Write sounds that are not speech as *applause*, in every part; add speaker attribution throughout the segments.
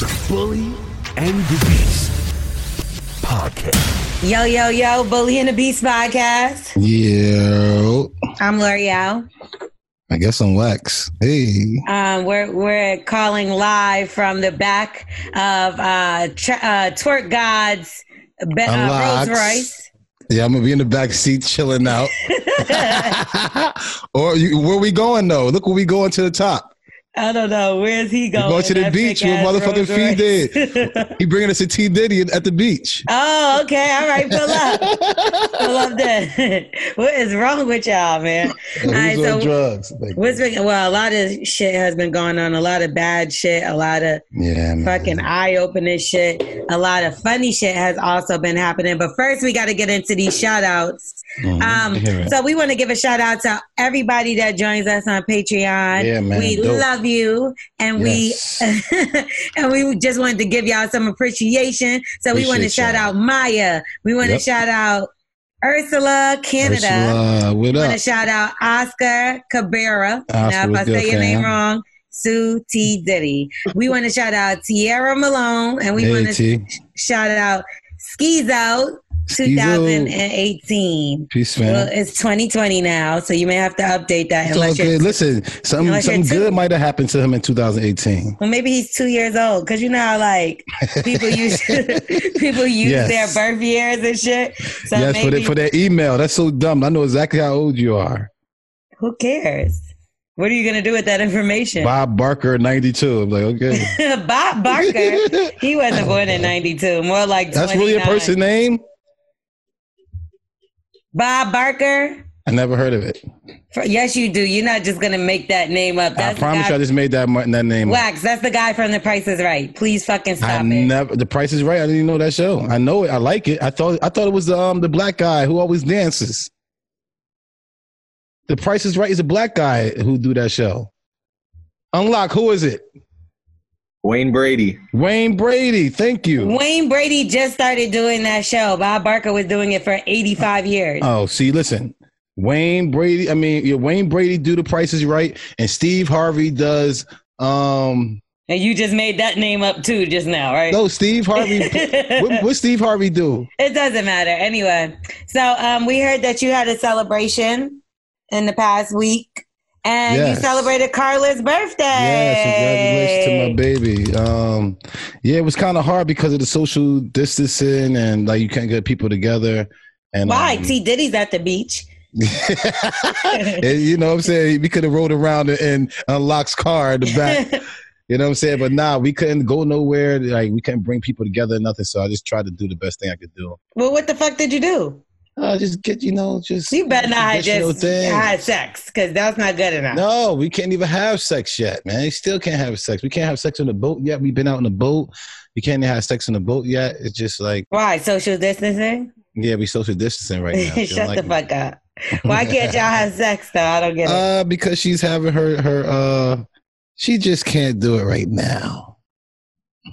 Speaker 1: the Bully and the Beast podcast.
Speaker 2: Yo, yo, yo, Bully and the Beast podcast.
Speaker 3: Yo,
Speaker 2: I'm L'Oreal.
Speaker 3: I guess I'm Wax. Hey,
Speaker 2: Um, we're we're calling live from the back of uh, tr- uh Twerk God's be- uh, Rolls Royce.
Speaker 3: yeah, I'm gonna be in the back seat chilling out. *laughs* *laughs* or you, where we going though? Look, where we going to the top.
Speaker 2: I don't know where's he going.
Speaker 3: going to the
Speaker 2: That
Speaker 3: beach
Speaker 2: big
Speaker 3: with motherfucking
Speaker 2: Rolls
Speaker 3: Fee
Speaker 2: Royce.
Speaker 3: did. He bringing us a T Diddy at the beach.
Speaker 2: oh, okay, all right, pull up, pull up. Then *laughs* what is wrong with y'all, man?
Speaker 3: Who's
Speaker 2: right,
Speaker 3: on
Speaker 2: so
Speaker 3: drugs?
Speaker 2: What's been, well, a lot of shit has been going on. A lot of bad shit. A lot of
Speaker 3: yeah, man.
Speaker 2: fucking eye opening shit. A lot of funny shit has also been happening. But first, we got to get into these shout outs. Um,
Speaker 3: I hear it.
Speaker 2: so we want to give a shout out to everybody that joins us on Patreon.
Speaker 3: Yeah, man,
Speaker 2: We
Speaker 3: dope.
Speaker 2: love you, and
Speaker 3: Yes.
Speaker 2: we *laughs* and we just wanted to give y'all some appreciation. So we want to shout
Speaker 3: y'all.
Speaker 2: out Maya. We want to
Speaker 3: Yep.
Speaker 2: shout out Ursula Canada.
Speaker 3: Ursula, what
Speaker 2: We want to shout out Oscar Cabrera.
Speaker 3: Oscar,
Speaker 2: now, if I
Speaker 3: good,
Speaker 2: say your name wrong, Sue T Diddy. We want to shout out Tierra Malone, and we
Speaker 3: Hey,
Speaker 2: want to
Speaker 3: T.
Speaker 2: shout out Skeezo
Speaker 3: Skeezo.
Speaker 2: 2018.
Speaker 3: Peace,
Speaker 2: Well, it's 2020 now, so you may have to update that
Speaker 3: It's good. Listen, something,
Speaker 2: you're
Speaker 3: something good might have happened to him in 2018.
Speaker 2: Well, maybe he's two years old because you know how like people use *laughs* *laughs* people use
Speaker 3: Yes.
Speaker 2: their birth years and shit. So
Speaker 3: yes, for,
Speaker 2: maybe
Speaker 3: the, for that email. That's so dumb. I know exactly how old you are.
Speaker 2: who cares? What are you gonna do with that information?
Speaker 3: Bob Barker, 92. I'm like, okay. *laughs*
Speaker 2: Bob Barker. He wasn't born in '92. More like
Speaker 3: That's really a person name?
Speaker 2: Bob Barker.
Speaker 3: I never heard of it.
Speaker 2: For- Yes, you do. You're not just gonna make that name up. That's
Speaker 3: I promise you, I just made that, that name. up.
Speaker 2: Wax. That's the guy from The Price Is Right. Please fucking
Speaker 3: I
Speaker 2: stop it.
Speaker 3: never. The Price is Right. I didn't even know that show. I know it. I like it. I thought. I thought it was um the black guy who always dances. The Price is Right is a black guy who do that show. Unlock. Who is it?
Speaker 4: Wayne Brady.
Speaker 3: Wayne Brady. Thank you.
Speaker 2: Wayne Brady just started doing that show. Bob Barker was doing it for 85 years.
Speaker 3: Oh, see, listen. Wayne Brady, I mean, yeah, Wayne Brady do the Price Is Right, and Steve Harvey does um
Speaker 2: And you just made that name up too just now, right?
Speaker 3: no Steve Harvey *laughs* what, what Steve Harvey do?
Speaker 2: It doesn't matter. Anyway, so um, we heard that you had a celebration in the past week, and you celebrated Carla's birthday.
Speaker 3: Yes, congratulations to my baby. Um yeah, it was kind of hard because of the social distancing and like you can't get people together. And
Speaker 2: Why?
Speaker 3: um,
Speaker 2: T Diddy's at the beach. *laughs*
Speaker 3: and, you know what I'm saying? We could have rode around and unlocked car in the back. *laughs* You know what I'm saying? But nah, we couldn't go nowhere. Like we couldn't bring people together, nothing. So I just tried to do the best thing I could do.
Speaker 2: well, what the fuck did you do?
Speaker 3: Uh, just get you know, just
Speaker 2: You better not have just had sex, because that's not good enough.
Speaker 3: No, we can't even have sex yet, man. You still can't have sex. We can't have sex on the boat yet. We've been out on the boat. You can't have sex on the boat yet. It's just like,
Speaker 2: Why? Social distancing?
Speaker 3: yeah, we social distancing right now. *laughs*
Speaker 2: Shut
Speaker 3: like
Speaker 2: the
Speaker 3: me.
Speaker 2: fuck up. Why can't y'all have *laughs* sex though? I don't get it.
Speaker 3: Uh, because she's having her her uh, she just can't do it right now. *laughs*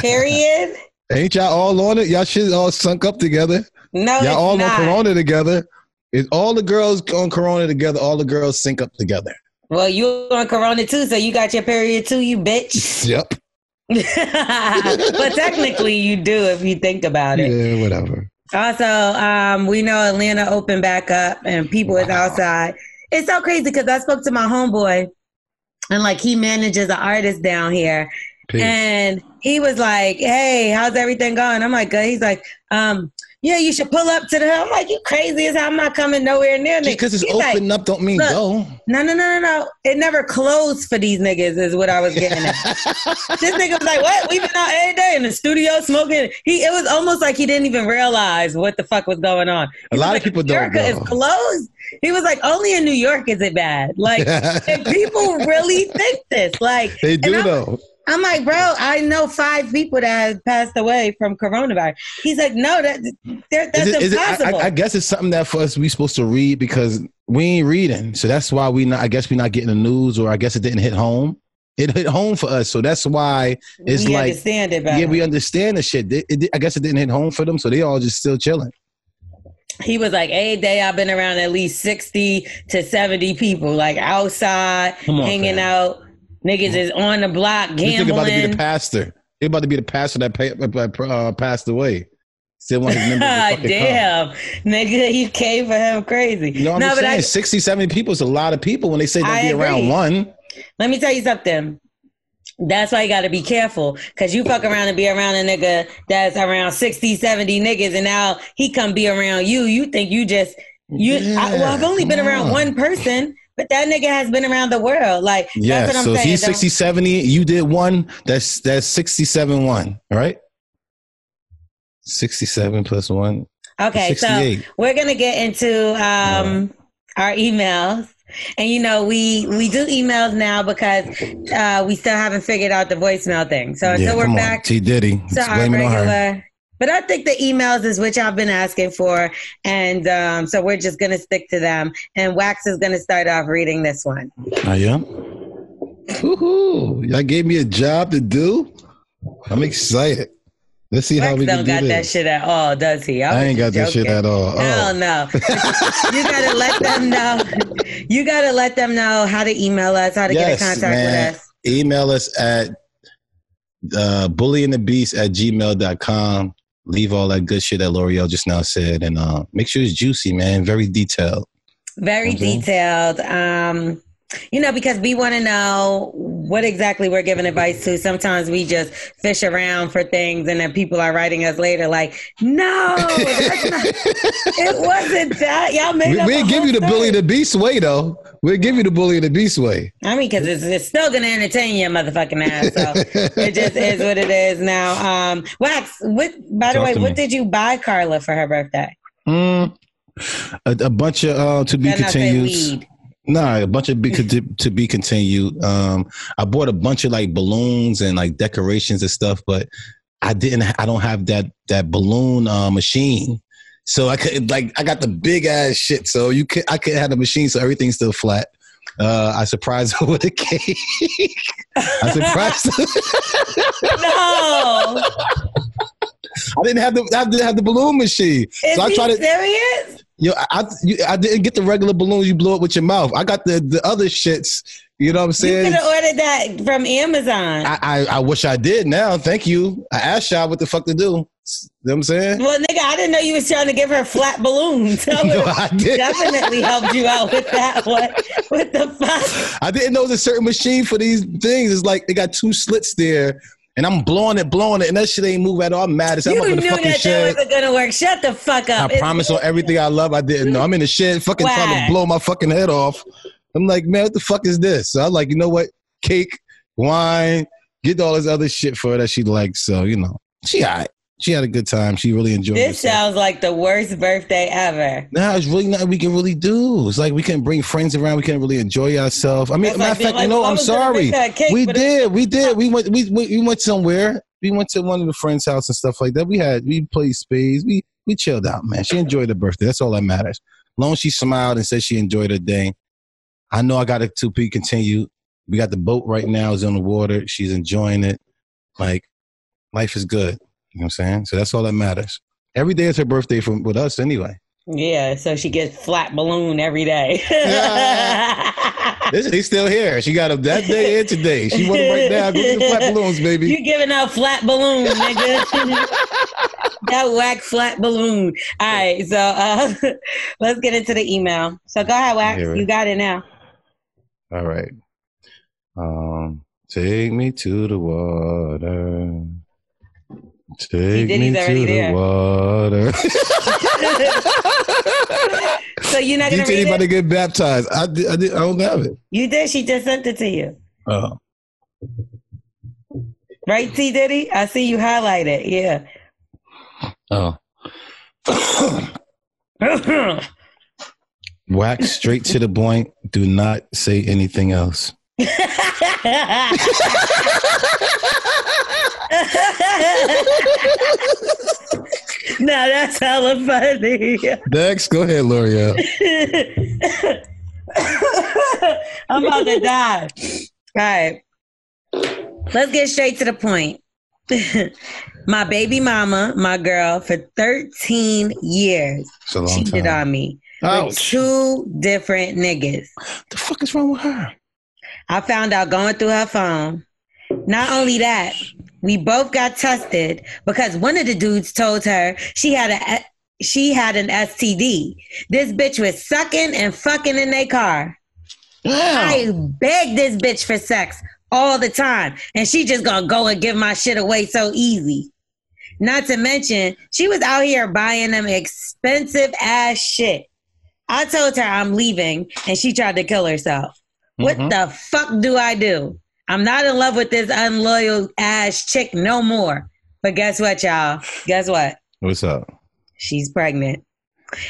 Speaker 2: Period.
Speaker 3: Ain't y'all all on it? Y'all shit all sunk up together.
Speaker 2: No,
Speaker 3: Y'all
Speaker 2: it's
Speaker 3: all
Speaker 2: not.
Speaker 3: on Corona together. Is all the girls on Corona together? All the girls sync up together.
Speaker 2: Well, you on Corona too, so you got your period too, you bitch. *laughs*
Speaker 3: Yep. *laughs*
Speaker 2: but technically, you do if you think about it.
Speaker 3: Yeah, whatever.
Speaker 2: Also, um, we know Atlanta opened back up and people is outside. It's so crazy because I spoke to my homeboy, and like he manages an artist down here,
Speaker 3: Peace.
Speaker 2: and he was like, "Hey, how's everything going?" I'm like, "Good." He's like, um, "Yeah, you should pull up to the." I'm like, "You crazy as hell? I'm not coming nowhere near niggas."
Speaker 3: because it's
Speaker 2: He's like,
Speaker 3: open up don't mean go.
Speaker 2: No, no, no, no, no. It never closed for these niggas, is what I was getting at. *laughs* this nigga was like, "What? We've been out every day in the studio smoking." He, it was almost like he didn't even realize what the fuck was going on. He
Speaker 3: A lot of
Speaker 2: like,
Speaker 3: people don't
Speaker 2: America is closed. He was like, "Only in New York is it bad." Like, *laughs* people really think this. Like,
Speaker 3: they do though.
Speaker 2: I'm like, bro, I know five people that have passed away from coronavirus. He's like, no, that there- that's
Speaker 3: Is it- is it- I-
Speaker 2: impossible.
Speaker 3: I, I guess it's something that for us we supposed to read because we ain't reading, so that's why we not. I guess we not getting the news, or I guess it didn't hit home. It hit home for us, so that's why it's
Speaker 2: we
Speaker 3: like-
Speaker 2: understand it better.
Speaker 3: yeah, we understand the shit. It, it, I guess it didn't hit home for them, so they all just still chilling.
Speaker 2: he was like, every day I've been around at least 60 to 70 people, like outside,
Speaker 3: on,
Speaker 2: hanging
Speaker 3: fam.
Speaker 2: out. Niggas is on the block
Speaker 3: This nigga about to be the pastor. He about to be the pastor that pa- uh, passed away. Still want his members to *laughs* fucking come.
Speaker 2: damn, nigga, you came for him crazy.
Speaker 3: You know what
Speaker 2: no,
Speaker 3: I'm saying?
Speaker 2: I,
Speaker 3: 60, 70 people is a lot of people when they say they'll be around one.
Speaker 2: let me tell you something. That's why you got to be careful because you fuck around and be around a nigga that's around 60, 70 niggas, and now he come be around you. You think you just you? I, well, I've only been
Speaker 3: come
Speaker 2: around one person, but that nigga has been around the world. Like
Speaker 3: Yeah,
Speaker 2: that's what I'm
Speaker 3: so
Speaker 2: saying.
Speaker 3: he's
Speaker 2: Don't-
Speaker 3: 60, 70, you did one, that's that's 67 one, all right? 67 plus one.
Speaker 2: Okay, so we're gonna get into um, our emails, and you know we we do emails now because uh, we still haven't figured out the voicemail thing. So until
Speaker 3: yeah,
Speaker 2: we're back
Speaker 3: on. T Diddy.
Speaker 2: to
Speaker 3: It's
Speaker 2: our
Speaker 3: blaming on her.
Speaker 2: regular. But I think the emails is which I've been asking for, and um, so we're just gonna stick to them. And Wax is gonna start off reading this one.
Speaker 3: I am. Woohoo! Y'all gave me a job to do. I'm excited. Let's see how
Speaker 2: Wax
Speaker 3: we can
Speaker 2: don't
Speaker 3: do
Speaker 2: got that shit at all, does he?
Speaker 3: I ain't got that shit at all.
Speaker 2: Hell
Speaker 3: Oh.
Speaker 2: no. *laughs* you gotta let them know. You gotta let them know how to email us, how to get in contact
Speaker 3: man.
Speaker 2: with us.
Speaker 3: Email us at uh, bullyingthebeast at gmail.com. Leave all that good shit that L'Oreal just now said. And uh, make sure it's juicy, man. Very detailed.
Speaker 2: Very
Speaker 3: Okay.
Speaker 2: detailed. Um, you know, because we want to know what exactly we're giving advice to. Sometimes we just fish around for things, and then people are writing us later like, "No, not, *laughs* it wasn't that." Y'all made
Speaker 3: We,
Speaker 2: up
Speaker 3: we'll give you the bully the beast way, though. We'll give you the bully the beast way.
Speaker 2: I mean, because it's, it's still gonna entertain your motherfucking ass. So it *laughs* just is what it is now. Um, Wax, what? By the
Speaker 3: Talk
Speaker 2: way, what
Speaker 3: me.
Speaker 2: did you buy Carla for her birthday?
Speaker 3: Mm, a, a bunch of uh, to be
Speaker 2: Better
Speaker 3: continued. Nah, a bunch of be, to, to be continued. Um, I bought a bunch of like balloons and like decorations and stuff, but I didn't. I don't have that that balloon uh, machine. So I could like I got the big ass shit. So you could I could have the machine, so everything's still flat. Uh, I surprised her *laughs* with a cake. I surprised. her.
Speaker 2: No, *laughs*
Speaker 3: I didn't have the I didn't have the balloon machine.
Speaker 2: is
Speaker 3: So I tried to-
Speaker 2: serious?
Speaker 3: Yo, I I, you, I didn't get the regular balloons you blow up with your mouth. I got the the other shits. You know what I'm saying?
Speaker 2: You could have ordered that from Amazon.
Speaker 3: I, I I wish I did now. Thank you. I asked y'all what the fuck to do. You know what I'm saying?
Speaker 2: well, nigga, I didn't know you was trying to give her flat balloons. *laughs* I
Speaker 3: No, I did.
Speaker 2: definitely helped you out with that one. *laughs* What the fuck?
Speaker 3: I didn't know there's a certain machine for these things. It's like they got two slits there, and I'm blowing it, blowing it, and that shit ain't move at all. I'm mad as hell. I'm
Speaker 2: You
Speaker 3: up in
Speaker 2: knew
Speaker 3: the
Speaker 2: that
Speaker 3: fucking
Speaker 2: that
Speaker 3: shed.
Speaker 2: wasn't gonna work. Shut the fuck
Speaker 3: I
Speaker 2: up. It's-
Speaker 3: promise on everything I love. I didn't know. I'm in the shed, fucking trying to blow my fucking head off. I'm like, man, what the fuck is this? So I'm like, you know what? Cake, wine, get all this other shit for her that she likes. So you know, she all right. She had a good time. She really enjoyed it.
Speaker 2: This
Speaker 3: herself.
Speaker 2: sounds like the worst birthday ever.
Speaker 3: Nah, it's really nothing we can really do. It's like we can bring friends around. We can really enjoy ourselves. I mean,
Speaker 2: That's
Speaker 3: matter of fact,
Speaker 2: like,
Speaker 3: you know, I'm sorry.
Speaker 2: cake,
Speaker 3: we did, we did. *laughs* We went, we, we we went somewhere. We went to one of the friends' house and stuff like that. We had, we played spades. We we chilled out, man. She enjoyed her birthday. That's all that matters. long as she smiled and said she enjoyed her day. I know I got it two P continued. We got the boat right now. is on the water. She's enjoying it. Like life is good. You know what I'm saying? So that's all that matters. Every day is her birthday from with us anyway.
Speaker 2: Yeah, so she gets flat balloon every day. *laughs*
Speaker 3: This, he's still here. She got him that day and today. She want him right now. Go get the flat *laughs* balloons, baby.
Speaker 2: You giving out flat balloon, nigga. *laughs* that whack flat balloon. All right, so uh, let's get into the email. So go ahead, Wax. You got it now.
Speaker 3: All right. Um, take me to the water. Take
Speaker 2: did,
Speaker 3: me to the water. *laughs*
Speaker 2: so you're not gonna
Speaker 3: DJ
Speaker 2: read
Speaker 3: about to
Speaker 2: it?
Speaker 3: get baptized. I did, I did. I don't have it.
Speaker 2: You did. She just sent it to you,
Speaker 3: Oh,
Speaker 2: right? T Diddy. I see you highlight it. Yeah.
Speaker 3: oh. *coughs* *coughs* Wax straight to the point. Do not say anything else. *laughs*
Speaker 2: no, that's hella funny.
Speaker 3: Next, go ahead, L'Oreal. *laughs*
Speaker 2: I'm about to die. All right. Let's get straight to the point. *laughs* my baby mama, my girl, for 13 years,
Speaker 3: It's a long
Speaker 2: cheated
Speaker 3: time.
Speaker 2: on me with two different niggas.
Speaker 3: the fuck is wrong with her?
Speaker 2: I found out going through her phone. Not only that, we both got tested because one of the dudes told her she had a she had an STD. This bitch was sucking and fucking in their car. I begged this bitch for sex all the time, and she just gonna go and give my shit away so easy. Not to mention, she was out here buying them expensive ass shit. I told her I'm leaving, and she tried to kill herself. What
Speaker 3: Mhm.
Speaker 2: the fuck do I do? I'm not in love with this unloyal ass chick no more. But guess what, y'all? Guess what?
Speaker 3: What's up?
Speaker 2: She's pregnant.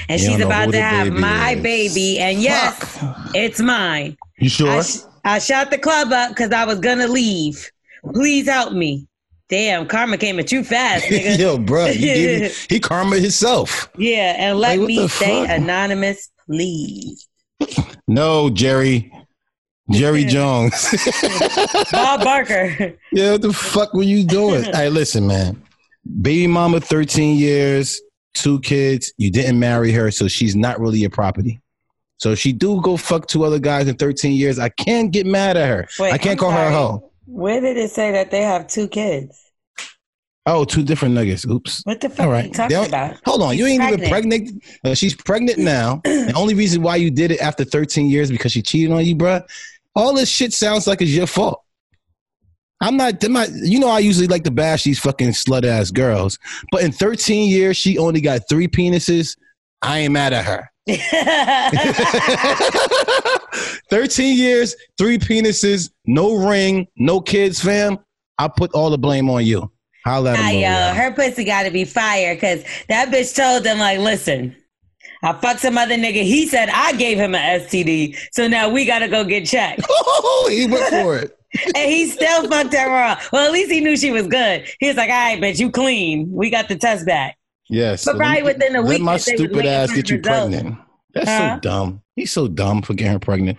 Speaker 2: And
Speaker 3: You
Speaker 2: she's about to have
Speaker 3: baby
Speaker 2: my
Speaker 3: is.
Speaker 2: baby. And yes, it's mine.
Speaker 3: You sure?
Speaker 2: I, sh- I shot the club up because I was gonna leave. Please help me. Damn, karma came at you fast, *laughs* nigga.
Speaker 3: Yo, bro, me, *laughs* he karma himself.
Speaker 2: yeah, and let
Speaker 3: Like,
Speaker 2: me stay
Speaker 3: fuck?
Speaker 2: anonymous, please.
Speaker 3: No, Jerry. Jerry Jones. *laughs*
Speaker 2: Bob Barker. *laughs*
Speaker 3: yeah, what the fuck were you doing? hey, listen, man. Baby mama, 13 years, two kids. You didn't marry her, so she's not really your property. So if she do go fuck two other guys in 13 years, I can't get mad at her.
Speaker 2: Wait,
Speaker 3: I can't
Speaker 2: I'm
Speaker 3: call her a hoe.
Speaker 2: Where did it say that they have two kids?
Speaker 3: Oh, two different niggas. Oops.
Speaker 2: What the fuck
Speaker 3: All right.
Speaker 2: you talking
Speaker 3: don't-
Speaker 2: about?
Speaker 3: Hold on, you
Speaker 2: She's
Speaker 3: ain't even pregnant. Uh, she's pregnant now. *clears throat* the only reason why you did it after 13 years because she cheated on you, bruh. All this shit sounds like it's your fault. I'm not, I'm not. You know, I usually like to bash these fucking slut ass girls, but in 13 years, she only got three penises. I ain't mad at her. *laughs* *laughs* 13 years, three penises, no ring, no kids, fam. I put all the blame on you. Holla at
Speaker 2: Nah, yo, her pussy got to be fire because that bitch told them like, listen, I fucked some other nigga. He said I gave him an STD, so now we got to go get checked. *laughs*
Speaker 3: Oh, he went for it. *laughs*
Speaker 2: and he still fucked her raw. Well, at least he knew she was good. He was like, all right, bitch, you clean. We got the test back.
Speaker 3: Yes.
Speaker 2: But
Speaker 3: so
Speaker 2: probably
Speaker 3: let
Speaker 2: within a
Speaker 3: let
Speaker 2: week
Speaker 3: my
Speaker 2: that they was
Speaker 3: stupid ass get you
Speaker 2: results.
Speaker 3: pregnant. That's
Speaker 2: Huh?
Speaker 3: so dumb. He's so dumb for getting her pregnant.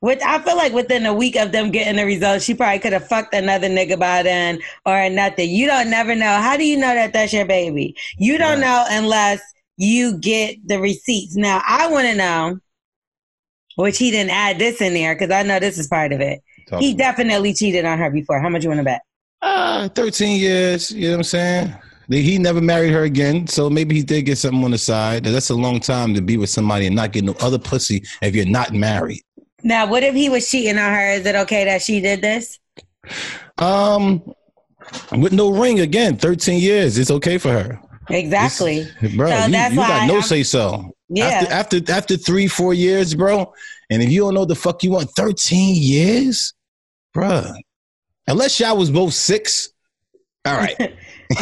Speaker 2: Which I feel like within a week of them getting the results, she probably could have fucked another nigga by then or nothing. You don't never know. How do you know that that's your baby? You don't know unless you get the receipts. Now, I want to know, which he didn't add this in there because I know this is part of it.
Speaker 3: Talk
Speaker 2: He definitely cheated on her before. How much you want to bet?
Speaker 3: Ah, 13 years. You know what I'm saying? He never married her again, so maybe he did get something on the side. That's a long time to be with somebody and not get no other pussy if you're not married.
Speaker 2: Now, what if he was cheating on her? Is it okay that she did this?
Speaker 3: Um, with no ring again, 13 years. It's okay for her.
Speaker 2: Exactly.
Speaker 3: Bro,
Speaker 2: So
Speaker 3: you, you got no
Speaker 2: I'm-
Speaker 3: say so.
Speaker 2: Yeah.
Speaker 3: After, after after three, four years, bro, and if you don't know the fuck you want, 13 years, bro. Unless y'all was both six. All right. *laughs* *laughs*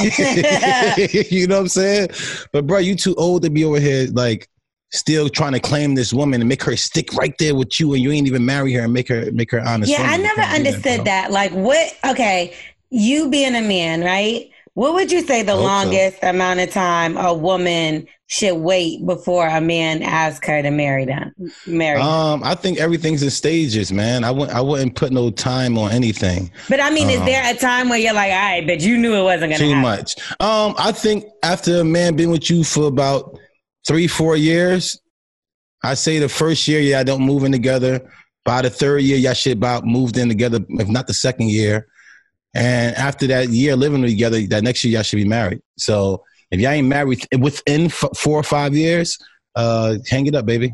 Speaker 3: you know what I'm saying? But bro, you too old to be over here like still trying to claim this woman and make her stick right there with you and you ain't even marry her and make her make her honest.
Speaker 2: yeah, I
Speaker 3: woman.
Speaker 2: Never understood that. Like, what? Okay, you being a man, right? What would you say the
Speaker 3: Hope so.
Speaker 2: longest amount of time a woman should wait before a man asks her to marry them? Marry. them?
Speaker 3: Um, I think everything's in stages, man. I wouldn't I wouldn't put no time on anything.
Speaker 2: but I mean, is
Speaker 3: um,
Speaker 2: there a time where you're like, all right, but you knew it wasn't gonna be
Speaker 3: Too
Speaker 2: happen?
Speaker 3: much. Um, I think after a man been with you for about three, four years, I say the first year, yeah, I don't move in together. By the third year, y'all should about moved in together, if not the second year. And after that year living together, that next year y'all should be married. So if y'all ain't married within f- four or five years, uh, hang it up, baby.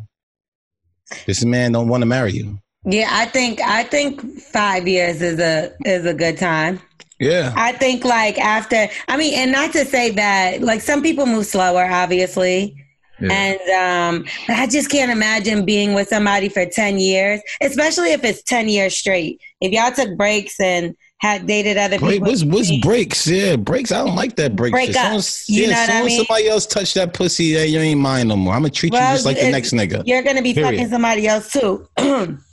Speaker 3: This man don't want to marry you.
Speaker 2: Yeah, I think I think five years is a is a good time.
Speaker 3: Yeah.
Speaker 2: I think like after, I mean, and not to say that like some people move slower, obviously.
Speaker 3: Yeah.
Speaker 2: And um, but I just can't imagine being with somebody for ten years, especially if it's ten years straight. If y'all took breaks and had dated other
Speaker 3: Break,
Speaker 2: people,
Speaker 3: what's, what's breaks? Yeah, breaks. I don't like that break.
Speaker 2: Break up.
Speaker 3: as-
Speaker 2: You
Speaker 3: yeah,
Speaker 2: know
Speaker 3: soon
Speaker 2: I
Speaker 3: as
Speaker 2: mean?
Speaker 3: somebody else touch that pussy, yeah, you ain't mine no more. I'm gonna treat you just like the next nigga.
Speaker 2: you're gonna be
Speaker 3: Period.
Speaker 2: fucking somebody else too. *clears throat*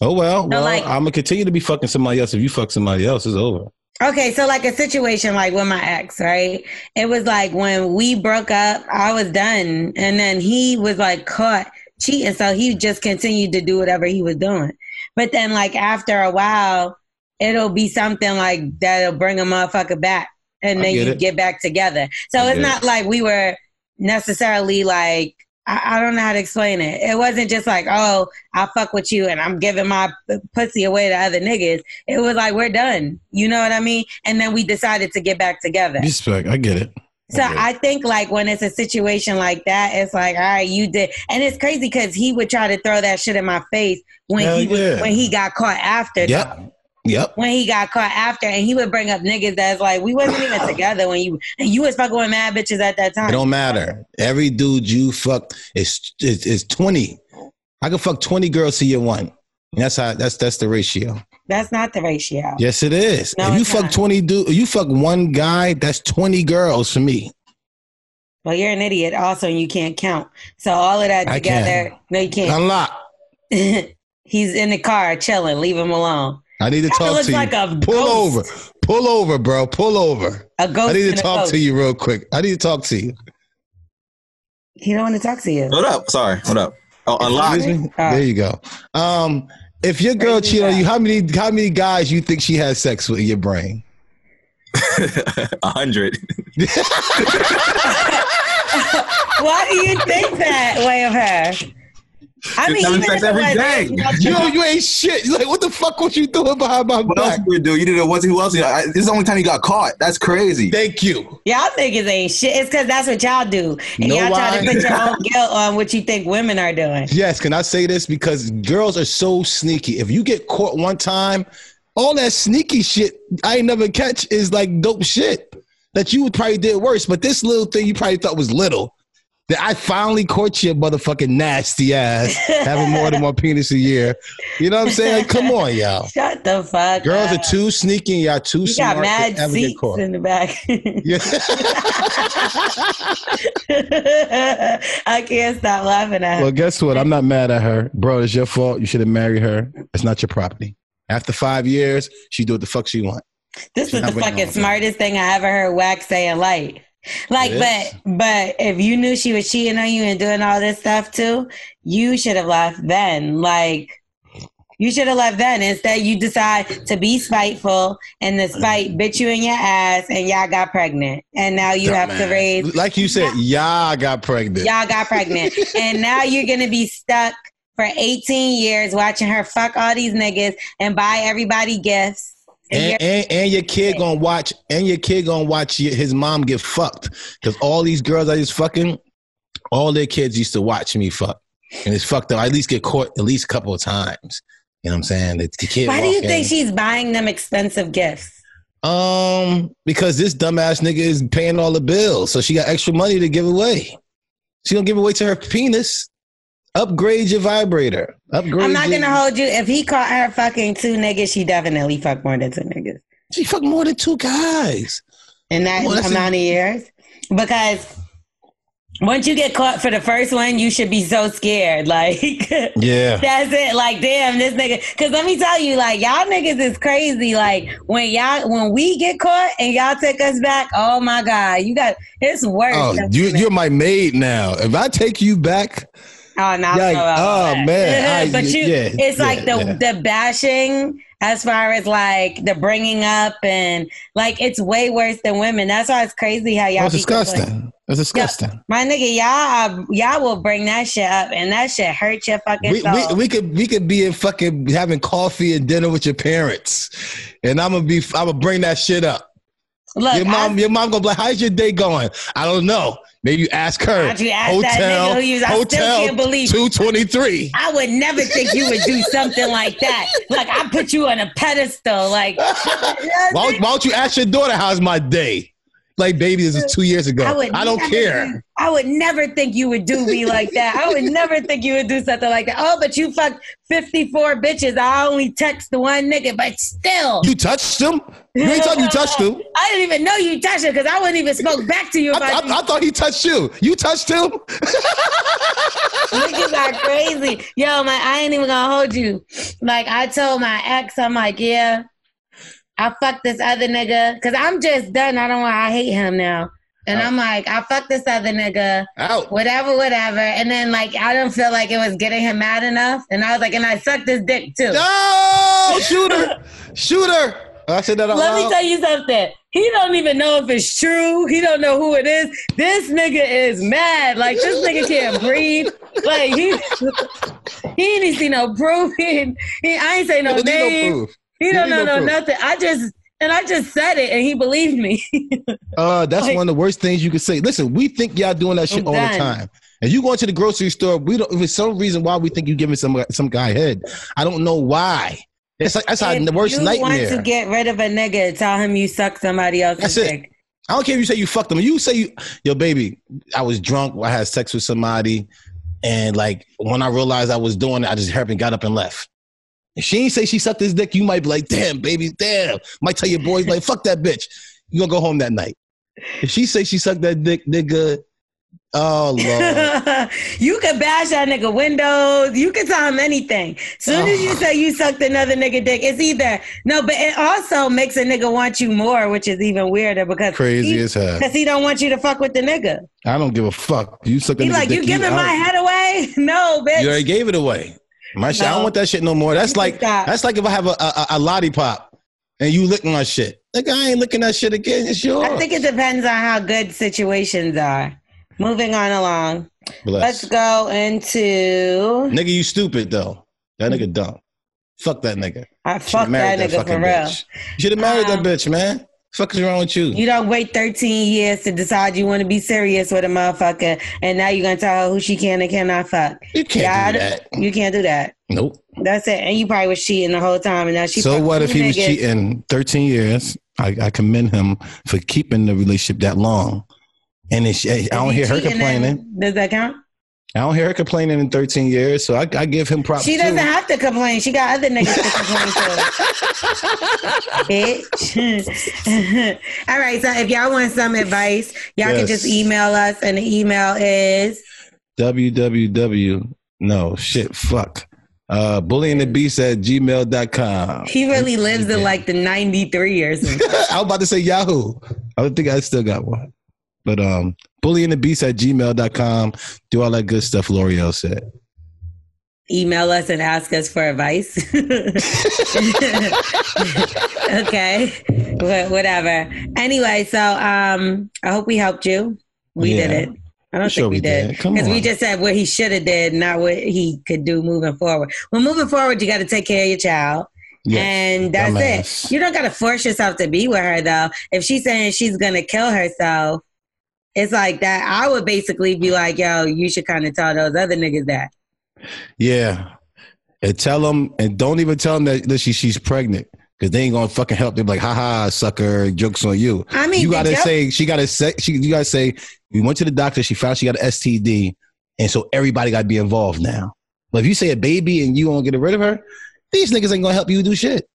Speaker 3: Oh well, well,
Speaker 2: like-
Speaker 3: I'm gonna continue to be fucking somebody else. If you fuck somebody else, it's over.
Speaker 2: Okay, so like a situation like with my ex, right? It was like when we broke up, I was done, and then he was like caught cheating, so he just continued to do whatever he was doing. But then, like after a while, it'll be something like that'll bring a motherfucker back, and then
Speaker 3: get
Speaker 2: you
Speaker 3: it.
Speaker 2: get back together. So
Speaker 3: I
Speaker 2: it's not like we were necessarily like I, I don't know how to explain it. It wasn't just like, oh, I fuck with you and I'm giving my p- pussy away to other niggas. It was like we're done. You know what I mean? And then we decided to get back together.
Speaker 3: Respect. I get it.
Speaker 2: So. I think like when it's a situation like that, it's like, all right, you did, and it's crazy because he would try to throw that shit in my face when
Speaker 3: Hell
Speaker 2: he was, when he got caught after.
Speaker 3: Yep. Yep.
Speaker 2: When he got caught after, and he would bring up niggas that's like, we wasn't even *laughs* together when you and you was fucking with mad bitches at that time.
Speaker 3: It don't matter. Every dude you fuck is is, is twenty. I can fuck twenty girls to your one. And that's how that's that's the ratio.
Speaker 2: That's not the ratio.
Speaker 3: Yes, it is.
Speaker 2: No,
Speaker 3: if you fuck
Speaker 2: not.
Speaker 3: twenty dude, you fuck one guy. That's twenty girls for me.
Speaker 2: Well, you're an idiot also, and you can't count. So all of that
Speaker 3: I
Speaker 2: together,
Speaker 3: can.
Speaker 2: no, you can't.
Speaker 3: Unlock. *laughs*
Speaker 2: He's in the car chilling. Leave him alone.
Speaker 3: I need to
Speaker 2: That
Speaker 3: talk to you.
Speaker 2: like a
Speaker 3: Pull over. Pull over, bro. Pull over.
Speaker 2: A ghost.
Speaker 3: I need to talk
Speaker 2: ghost.
Speaker 3: to you real quick. I need to talk to you.
Speaker 2: He don't want to talk to you.
Speaker 4: What up? Sorry. What up? Oh, unlock.
Speaker 3: Excuse me?
Speaker 2: Oh.
Speaker 3: There you go. Um, if your girl
Speaker 2: Crazy
Speaker 3: cheat on you, how many how many guys you think she has sex with in your brain? *laughs*
Speaker 4: A hundred. *laughs*
Speaker 2: Why do you think that way of her? I mean,
Speaker 4: She's having
Speaker 2: even
Speaker 4: sex
Speaker 2: if it
Speaker 4: every
Speaker 2: was-
Speaker 4: day.
Speaker 3: You *laughs* know, you ain't shit. You're like, what the fuck was you doing behind my
Speaker 4: What else
Speaker 3: back?
Speaker 4: you would do? You did it once. Who else? I, this is the only time you got caught. That's crazy.
Speaker 3: Thank you.
Speaker 2: Y'all think niggas ain't shit. It's because that's what y'all do. And
Speaker 3: Know
Speaker 2: y'all try to put your *laughs* own guilt on what you think women are doing.
Speaker 3: Yes, can I say this? Because girls are so sneaky. If you get caught one time, all that sneaky shit I ain't never catch is like dope shit that you probably did worse. But this little thing you probably thought was little. That I finally caught your motherfucking nasty ass having more than one *laughs* penis a year. You know what I'm saying? Like, come on, y'all.
Speaker 2: Shut the fuck
Speaker 3: Girls
Speaker 2: up.
Speaker 3: are too sneaky and y'all too
Speaker 2: You
Speaker 3: smart
Speaker 2: got mad
Speaker 3: to ever get
Speaker 2: seats
Speaker 3: caught.
Speaker 2: in the back.
Speaker 3: Yeah. *laughs*
Speaker 2: I can't stop laughing at.
Speaker 3: Well, guess what? I'm not *laughs* mad at her. Bro, it's your fault. You should have married her. It's not your property. After five years, she do what the fuck she want.
Speaker 2: This is
Speaker 3: not
Speaker 2: the fucking smartest thing I ever heard Wax say in life. Like, but but if you knew she was cheating on you and doing all this stuff too, you should have left then. Like, you should have left then. Instead, you decide to be spiteful, and the spite bit you in your ass, and y'all got pregnant, and now you have to raise.
Speaker 3: Like you said, y'all got pregnant.
Speaker 2: Y'all got pregnant, and now you're gonna be stuck for 18 years watching her fuck all these niggas and buy everybody gifts. And
Speaker 3: And, and, your kid gonna watch and your kid gonna watch his mom get fucked because all these girls I just fucking all their kids used to watch me fuck and it's fucked up. I at least get caught at least a couple of times. You know what I'm saying? The, the kid.
Speaker 2: Why do you
Speaker 3: in.
Speaker 2: think she's buying them expensive gifts?
Speaker 3: Um, because this dumbass nigga is paying all the bills, so she got extra money to give away. She gonna give away to her penis. Upgrade your vibrator. Upgrade.
Speaker 2: I'm not
Speaker 3: your-
Speaker 2: gonna hold you. If he caught her fucking two niggas, she definitely fucked more than two niggas
Speaker 3: She fucked more than two guys.
Speaker 2: in that amount of years. Because once you get caught for the first one, you should be so scared. *laughs* Like
Speaker 3: Yeah.
Speaker 2: that's it. Like damn, this nigga. Because let me tell you, like y'all niggas is crazy. Like when y'all when we get caught and y'all take us back, oh my god, you got it's worse.
Speaker 3: Oh, you, you're my maid now. If I take you back,
Speaker 2: Oh no!
Speaker 3: Yikes.
Speaker 2: no,
Speaker 3: Oh, man. I-
Speaker 2: but you,
Speaker 3: yeah,
Speaker 2: it's like the
Speaker 3: yeah.
Speaker 2: the bashing as far as like the bringing up and like it's way worse than women. That's why it's crazy how y'all.
Speaker 3: that's disgusting. That's disgusting.
Speaker 2: My nigga, y'all uh, y'all will bring that shit up and that shit hurt your fucking
Speaker 3: We,
Speaker 2: soul.
Speaker 3: we, we could we could be in fucking having coffee and dinner with your parents, and I'm gonna be I'm gonna bring that shit up.
Speaker 2: Look,
Speaker 3: your mom
Speaker 2: I,
Speaker 3: your mom gonna be like, "How's your day going?" I don't know. Maybe you ask her.
Speaker 2: You ask that
Speaker 3: hotel
Speaker 2: nigga who you- I still
Speaker 3: hotel
Speaker 2: can't believe-
Speaker 3: two twenty three.
Speaker 2: I would never think you would do something like that. Like I put you on a pedestal. Like *laughs*
Speaker 3: Why, why don't you ask your daughter how's my day? Like, baby, this is two years ago.
Speaker 2: I
Speaker 3: I, don't
Speaker 2: never
Speaker 3: care.
Speaker 2: I would never think you would do me like that. I would never think you would do something like that. Oh, but you fucked 54 bitches. I only text the one nigga, but still.
Speaker 3: You touched him? You ain't talking you touched him. *laughs*
Speaker 2: I didn't even know you touched him because I wouldn't even spoke back to you
Speaker 3: I,
Speaker 2: about
Speaker 3: I, I thought he touched you. You touched him? *laughs*
Speaker 2: Niggas are crazy. Yo, man, I ain't even gonna hold you. Like I told my ex, I'm like, yeah, I fucked this other nigga because I'm just done. I don't want. I hate him now, and
Speaker 3: Oh.
Speaker 2: I'm like, I fucked this other nigga.
Speaker 3: Out.
Speaker 2: whatever, whatever. And then like I didn't feel like it was getting him mad enough. And I was like, and I sucked his dick too.
Speaker 3: No! shooter, shooter. Oh, I said that out
Speaker 2: Let me tell you something. He don't even know if it's true. He don't know who it is. This nigga is mad. Like this nigga can't *laughs* breathe. Like he he ain't see no proof. *laughs* He, he I ain't say no
Speaker 3: Don't
Speaker 2: name.
Speaker 3: proof.
Speaker 2: He don't know
Speaker 3: no
Speaker 2: no nothing. I just and I just said it and he believed me. *laughs*
Speaker 3: Uh, that's
Speaker 2: Like-
Speaker 3: one of the worst things you could say. Listen, we think y'all doing that shit all the time. And you going to the grocery store, we don't. If it's some reason why we think you giving some some guy head, I don't know why. It's like that's
Speaker 2: if
Speaker 3: the worst
Speaker 2: you
Speaker 3: nightmare.
Speaker 2: want to get rid of a nigga, tell him you suck somebody else's
Speaker 3: That's it. I don't care if you say you fucked them. You say you, yo, baby, I was drunk. I had sex with somebody, and like when I realized I was doing it, I just and got up and left. If she ain't say she sucked his dick, you might be like, damn, baby, damn. Might tell your boys like, fuck that bitch. You gonna go home that night. If she say she sucked that dick, nigga, oh lord. *laughs*
Speaker 2: you can bash that nigga windows. You can tell him anything. Soon as you oh. say you sucked another nigga dick, it's either no, but it also makes a nigga want you more, which is even weirder because
Speaker 3: Crazy
Speaker 2: he,
Speaker 3: as hell.
Speaker 2: because he don't want you to fuck with the nigga.
Speaker 3: I don't give a fuck. You suck that
Speaker 2: He
Speaker 3: nigga
Speaker 2: like
Speaker 3: dick,
Speaker 2: you giving my head away? *laughs* No, bitch.
Speaker 3: You already gave it away. My shit. I don't want that shit no more. That's
Speaker 2: You
Speaker 3: like that's like if I have a, a, a lollipop and you licking my shit. Nigga, I ain't licking that shit again. It's yours.
Speaker 2: I think it depends on how good situations are. Moving on along.
Speaker 3: Bless.
Speaker 2: Let's go into.
Speaker 3: Nigga, you stupid though. That nigga dumb. Fuck that nigga.
Speaker 2: I fuck that nigga for real.
Speaker 3: bitch. You should have married
Speaker 2: Um,
Speaker 3: that bitch, man. Fuck is wrong with you?
Speaker 2: You don't wait 13 years to decide you want to be serious with a motherfucker, and now you're gonna tell her who she can and cannot fuck.
Speaker 3: You can't do that.
Speaker 2: You can't do that.
Speaker 3: Nope.
Speaker 2: That's it. And you probably was cheating the whole time, and now she.
Speaker 3: so what if he was cheating 13 years? I, I commend him for keeping the relationship that long. And I don't hear her complaining.
Speaker 2: Does that count?
Speaker 3: I don't hear her complaining in 13 years. So I, I give him props.
Speaker 2: She doesn't have to complain. She got other niggas to complain to. *laughs* Bitch. *laughs* All right. So if y'all want some advice, y'all can just email us, and the email is
Speaker 3: www. No, shit, fuck. Uh, bullyingthebeast at gmail.com.
Speaker 2: he really lives in like the 93 years. *laughs*
Speaker 3: I was about to say Yahoo. I don't think I still got one. But um, bullyingthebeast at gmail.com. Do all that good stuff L'Oreal said.
Speaker 2: email us and ask us for advice. *laughs* okay, Wha- whatever. Anyway, so um, I hope we helped you. We
Speaker 3: Yeah.
Speaker 2: did it. I don't
Speaker 3: Sure
Speaker 2: think we, did. Because we just said what he should have did, not what he could do moving forward. Well, moving forward, you got to take care of your child.
Speaker 3: Yes.
Speaker 2: And that's
Speaker 3: Dumbass.
Speaker 2: it. You don't got to force yourself to be with her, though. If she's saying she's going to kill herself, it's like that. I would basically be like, yo, you should kind of tell those other niggas that.
Speaker 3: Yeah. And tell them, and don't even tell them that, that she, she's pregnant. Because they ain't gonna fucking help. They're like, haha, sucker, jokes on you.
Speaker 2: I mean,
Speaker 3: you gotta say, she gotta say, she, you gotta say, we went to the doctor, she found she got an STD, and so everybody gotta be involved now. But if you say a baby and you won't get rid of her, these niggas ain't gonna help you do shit.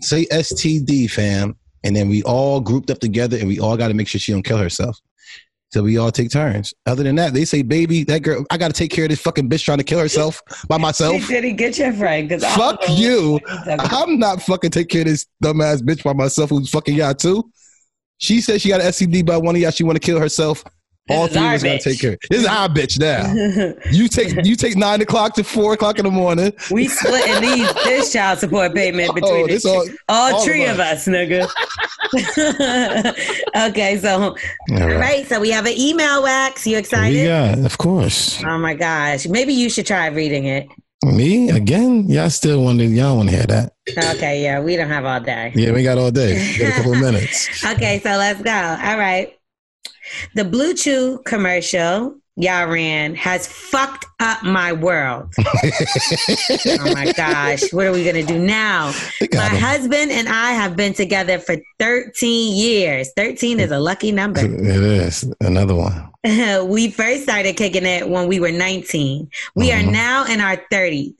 Speaker 3: Say STD, fam, and then we all grouped up together and we all gotta make sure she don't kill herself. So we all take turns. Other than that, they say, baby, that girl, I gotta take care of this fucking bitch trying to kill herself by *laughs* myself.
Speaker 2: Did he get your friend? Because
Speaker 3: Fuck you. I'm not fucking take care of this dumbass bitch by myself who's fucking y'all too. She said she got an STD by one of y'all. She want to kill herself. All three of us gonna
Speaker 2: bitch.
Speaker 3: take care. This is our bitch now. *laughs* You take you take nine o'clock to four o'clock in the morning.
Speaker 2: we splitting these *laughs* this child support payment oh, between
Speaker 3: Oh,
Speaker 2: the
Speaker 3: this
Speaker 2: all,
Speaker 3: all- all
Speaker 2: three
Speaker 3: of
Speaker 2: of us, nigga. *laughs* okay, so
Speaker 3: All
Speaker 2: all right, so we have an email wax. You excited?
Speaker 3: Yeah, of course.
Speaker 2: Oh my gosh, maybe you should try reading it.
Speaker 3: Me again? Y'all still want to? Y'all want to hear that?
Speaker 2: Okay, yeah, we don't have all day.
Speaker 3: Yeah, we got all day. We got a couple of minutes.
Speaker 2: Okay, so let's go. All right. The Blue Chew commercial y'all ran has fucked up my world. *laughs* oh my gosh. What are we going to do now? My
Speaker 3: 'em.
Speaker 2: husband and I have been together for 13 years. 13 is a lucky number. *laughs*
Speaker 3: It is another one. *laughs*
Speaker 2: we first started kicking it when we were 19. We are
Speaker 3: Mhm.
Speaker 2: now in our 30s.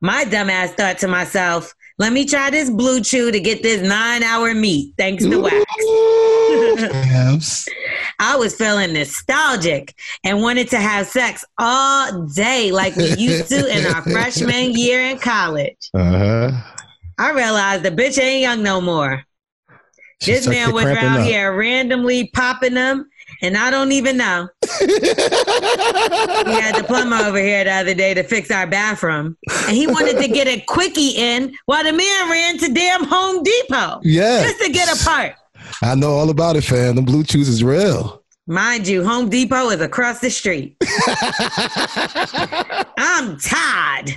Speaker 2: My dumbass thought to myself, let me try this blue chew to get this nine hour meat, thanks to wax.
Speaker 3: Ooh. *laughs*
Speaker 2: I was feeling nostalgic and wanted to have sex all day like we used to in our freshman year in college.
Speaker 3: Uh-huh.
Speaker 2: I realized the bitch ain't young no more. This man was around
Speaker 3: up.
Speaker 2: here randomly popping them, and I don't even know. We had the plumber over here the other day to fix our bathroom, and he wanted to get a quickie in while the man ran to damn Home Depot
Speaker 3: yeah,
Speaker 2: just to get a part.
Speaker 3: I know all about it, fam. The blue chews is real.
Speaker 2: Mind you, Home Depot is across the street. *laughs* I'm tired.